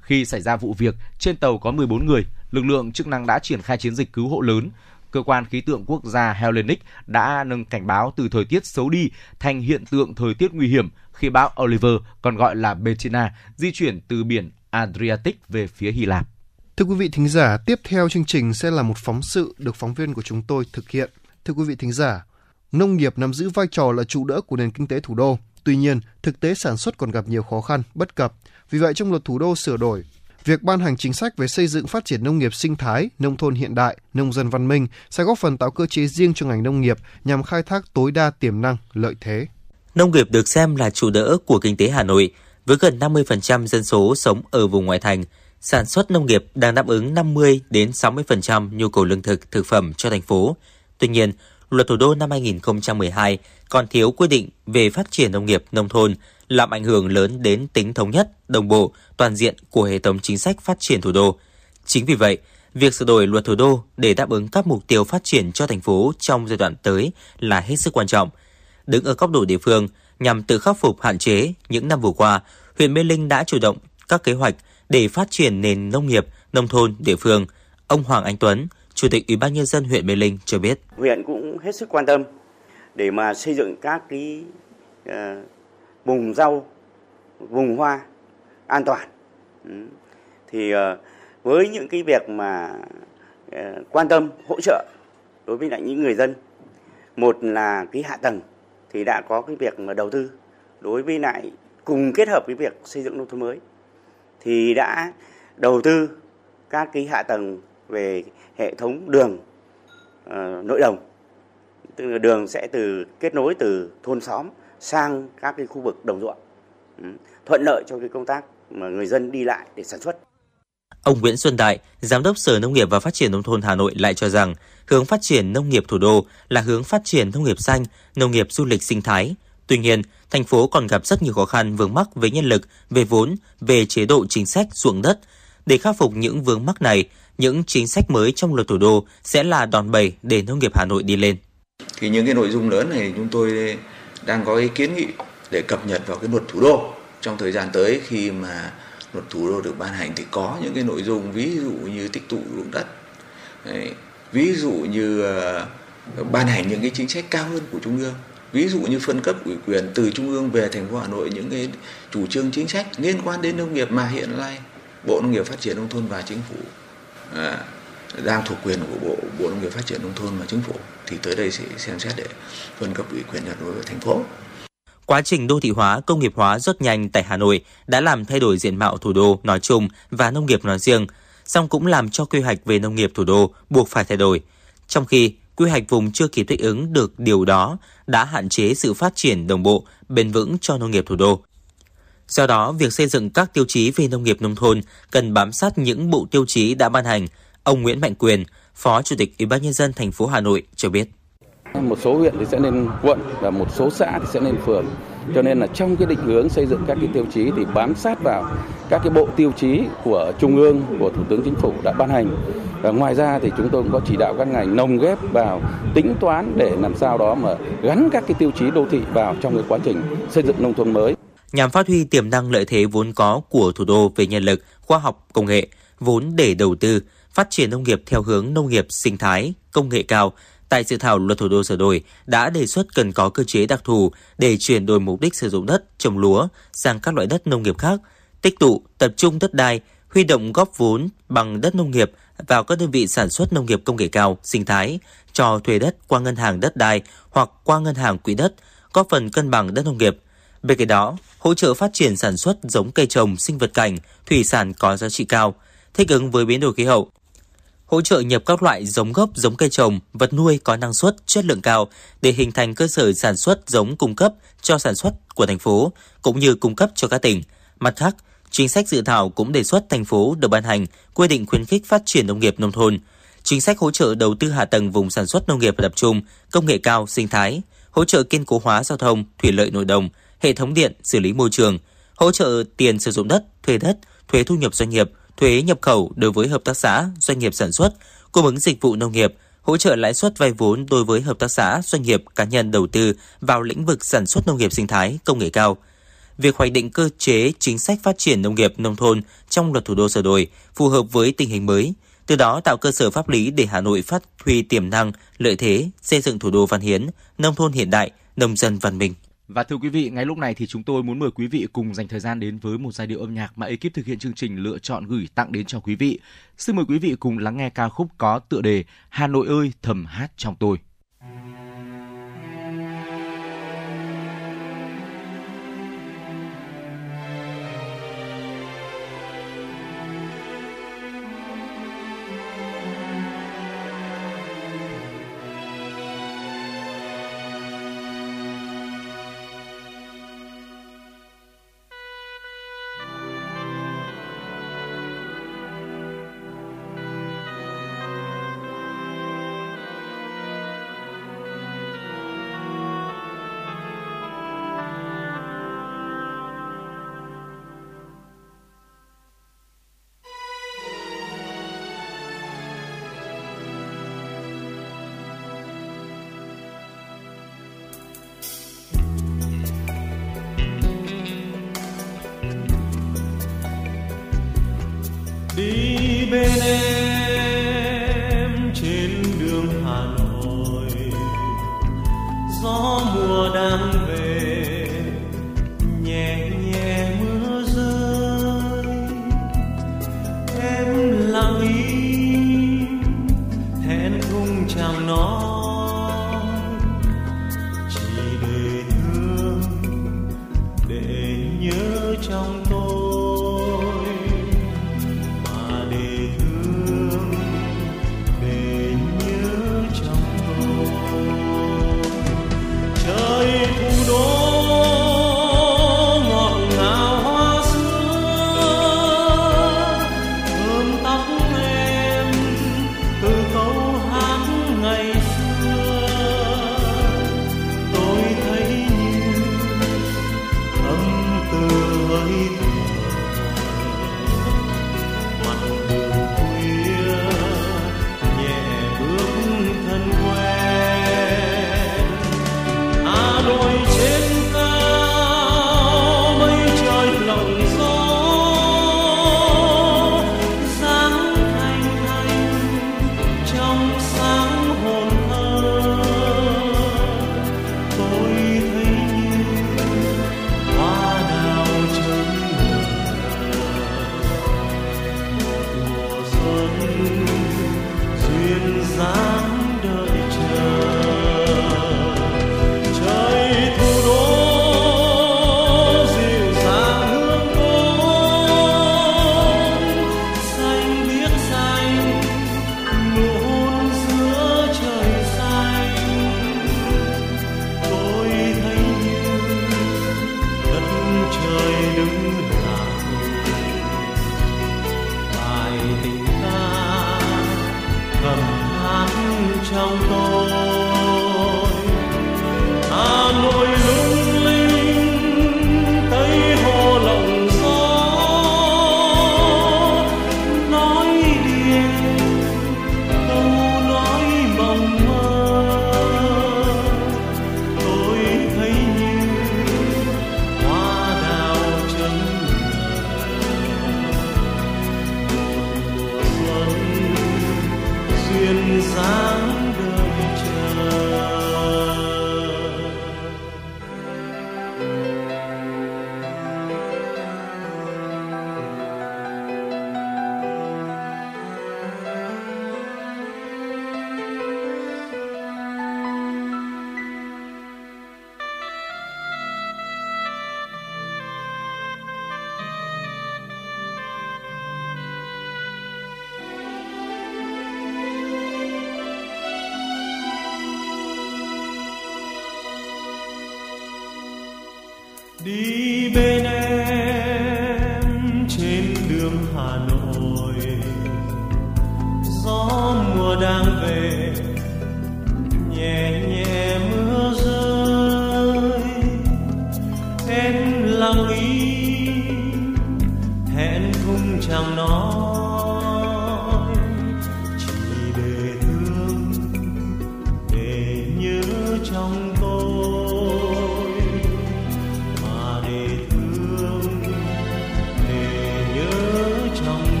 Khi xảy ra vụ việc, trên tàu có 14 người, lực lượng chức năng đã triển khai chiến dịch cứu hộ lớn. Cơ quan khí tượng quốc gia Hellenic đã nâng cảnh báo từ thời tiết xấu đi thành hiện tượng thời tiết nguy hiểm khi bão Oliver, còn gọi là Bettina, di chuyển từ biển Adriatic về phía Hy Lạp. Thưa quý vị thính giả, tiếp theo chương trình sẽ là một phóng sự được phóng viên của chúng tôi thực hiện. Thưa quý vị thính giả, nông nghiệp nắm giữ vai trò là trụ đỡ của nền kinh tế thủ đô. Tuy nhiên, thực tế sản xuất còn gặp nhiều khó khăn, bất cập. Vì vậy, trong luật thủ đô sửa đổi, việc ban hành chính sách về xây dựng phát triển nông nghiệp sinh thái, nông thôn hiện đại, nông dân văn minh sẽ góp phần tạo cơ chế riêng cho ngành nông nghiệp nhằm khai thác tối đa tiềm năng, lợi thế. Nông nghiệp được xem là trụ đỡ của kinh tế Hà Nội, với gần 50% dân số sống ở vùng ngoại thành. Sản xuất nông nghiệp đang đáp ứng 50 đến 60% nhu cầu lương thực, thực phẩm cho thành phố. Tuy nhiên, luật thủ đô năm 2012 còn thiếu quy định về phát triển nông nghiệp nông thôn, làm ảnh hưởng lớn đến tính thống nhất, đồng bộ, toàn diện của hệ thống chính sách phát triển thủ đô. Chính vì vậy, việc sửa đổi luật thủ đô để đáp ứng các mục tiêu phát triển cho thành phố trong giai đoạn tới là hết sức quan trọng. Đứng ở góc độ địa phương, nhằm tự khắc phục hạn chế những năm vừa qua, huyện Mê Linh đã chủ động các kế hoạch để phát triển nền nông nghiệp, nông thôn địa phương. Ông Hoàng Anh Tuấn, Chủ tịch Ủy ban nhân dân huyện Mê Linh cho biết. Huyện cũng hết sức quan tâm để mà xây dựng các cái uh, vùng rau, vùng hoa an toàn. Ừ. Thì uh, với những cái việc mà uh, quan tâm hỗ trợ đối với lại những người dân, một là cái hạ tầng thì đã có cái việc mà đầu tư đối với lại cùng kết hợp với việc xây dựng nông thôn mới thì đã đầu tư các cái hạ tầng về hệ thống đường uh, nội đồng tức là đường sẽ từ kết nối từ thôn xóm sang các cái khu vực đồng ruộng ừ, thuận lợi cho cái công tác mà người dân đi lại để sản xuất. Ông Nguyễn Xuân Đại, Giám đốc Sở Nông nghiệp và Phát triển Nông thôn Hà Nội lại cho rằng hướng phát triển nông nghiệp thủ đô là hướng phát triển nông nghiệp xanh, nông nghiệp du lịch sinh thái. Tuy nhiên, thành phố còn gặp rất nhiều khó khăn vướng mắc về nhân lực, về vốn, về chế độ chính sách ruộng đất. Để khắc phục những vướng mắc này, những chính sách mới trong luật thủ đô sẽ là đòn bẩy để nông nghiệp Hà Nội đi lên. Thì những cái nội dung lớn này chúng tôi đang có ý kiến nghị để cập nhật vào cái luật thủ đô. Trong thời gian tới khi mà luật thủ đô được ban hành thì có những cái nội dung ví dụ như tích tụ ruộng đất. Đấy, ví dụ như uh, ban hành những cái chính sách cao hơn của trung ương. Ví dụ như phân cấp ủy quyền từ trung ương về thành phố hà nội những cái chủ trương chính sách liên quan đến nông nghiệp mà hiện nay bộ nông nghiệp phát triển nông thôn và chính phủ Ờ, đang thuộc quyền của bộ bộ nông nghiệp phát triển nông thôn và chính phủ thì tới đây sẽ xem xét để phân cấp ủy quyền đối với thành phố Quá trình đô thị hóa, công nghiệp hóa rất nhanh tại Hà Nội đã làm thay đổi diện mạo thủ đô nói chung và nông nghiệp nói riêng, song cũng làm cho quy hoạch về nông nghiệp thủ đô buộc phải thay đổi. Trong khi quy hoạch vùng chưa kịp thích ứng được điều đó đã hạn chế sự phát triển đồng bộ, bền vững cho nông nghiệp thủ đô. Do đó, việc xây dựng các tiêu chí về nông nghiệp nông thôn cần bám sát những bộ tiêu chí đã ban hành. Ông Nguyễn Mạnh Quyền, Phó Chủ tịch Ủy ban nhân dân thành phố Hà Nội cho biết. Một số huyện thì sẽ lên quận và một số xã thì sẽ lên phường. Cho nên là trong cái định hướng xây dựng các cái tiêu chí thì bám sát vào các cái bộ tiêu chí của Trung ương, của Thủ tướng Chính phủ đã ban hành. Và ngoài ra thì chúng tôi cũng có chỉ đạo các ngành nồng ghép vào tính toán để làm sao đó mà gắn các cái tiêu chí đô thị vào trong cái quá trình xây dựng nông thôn mới. Nhằm phát huy tiềm năng lợi thế vốn có của thủ đô về nhân lực, khoa học, công nghệ, vốn để đầu tư, phát triển nông nghiệp theo hướng nông nghiệp sinh thái, công nghệ cao, tại dự thảo luật thủ đô sửa đổi đã đề xuất cần có cơ chế đặc thù để chuyển đổi mục đích sử dụng đất trồng lúa sang các loại đất nông nghiệp khác, tích tụ, tập trung đất đai, huy động góp vốn bằng đất nông nghiệp vào các đơn vị sản xuất nông nghiệp công nghệ cao, sinh thái, cho thuê đất qua ngân hàng đất đai hoặc qua ngân hàng quỹ đất, góp phần cân bằng đất nông nghiệp. Bên cạnh đó, hỗ trợ phát triển sản xuất giống cây trồng, sinh vật cảnh, thủy sản có giá trị cao, thích ứng với biến đổi khí hậu, hỗ trợ nhập các loại giống gốc, giống cây trồng, vật nuôi có năng suất, chất lượng cao để hình thành cơ sở sản xuất giống cung cấp cho sản xuất của thành phố cũng như cung cấp cho các tỉnh. Mặt khác, chính sách dự thảo cũng đề xuất thành phố được ban hành quy định khuyến khích phát triển nông nghiệp nông thôn, chính sách hỗ trợ đầu tư hạ tầng vùng sản xuất nông nghiệp tập trung, công nghệ cao, sinh thái, hỗ trợ kiên cố hóa giao thông, thủy lợi nội đồng, hệ thống điện, xử lý môi trường, hỗ trợ tiền sử dụng đất, thuê đất, thuế thu nhập doanh nghiệp, thuế nhập khẩu đối với hợp tác xã, doanh nghiệp sản xuất, cung ứng dịch vụ nông nghiệp, hỗ trợ lãi suất vay vốn đối với hợp tác xã, doanh nghiệp, cá nhân đầu tư vào lĩnh vực sản xuất nông nghiệp sinh thái, công nghệ cao. Việc hoạch định cơ chế chính sách phát triển nông nghiệp nông thôn trong luật thủ đô sửa đổi phù hợp với tình hình mới, từ đó tạo cơ sở pháp lý để Hà Nội phát huy tiềm năng, lợi thế, xây dựng thủ đô văn hiến, nông thôn hiện đại, nông dân văn minh. Và thưa quý vị, ngay lúc này thì chúng tôi muốn mời quý vị cùng dành thời gian đến với một giai điệu âm nhạc mà ekip thực hiện chương trình lựa chọn gửi tặng đến cho quý vị. Xin mời quý vị cùng lắng nghe ca khúc có tựa đề Hà Nội ơi thầm hát trong tôi.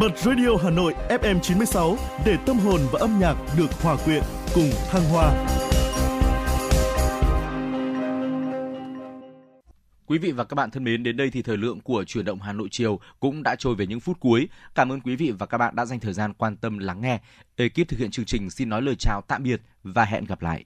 Bật Radio Hà Nội FM 96 để tâm hồn và âm nhạc được hòa quyện cùng thăng hoa. Quý vị và các bạn thân mến, đến đây thì thời lượng của chuyển động Hà Nội chiều cũng đã trôi về những phút cuối. Cảm ơn quý vị và các bạn đã dành thời gian quan tâm lắng nghe. Ekip thực hiện chương trình xin nói lời chào tạm biệt và hẹn gặp lại.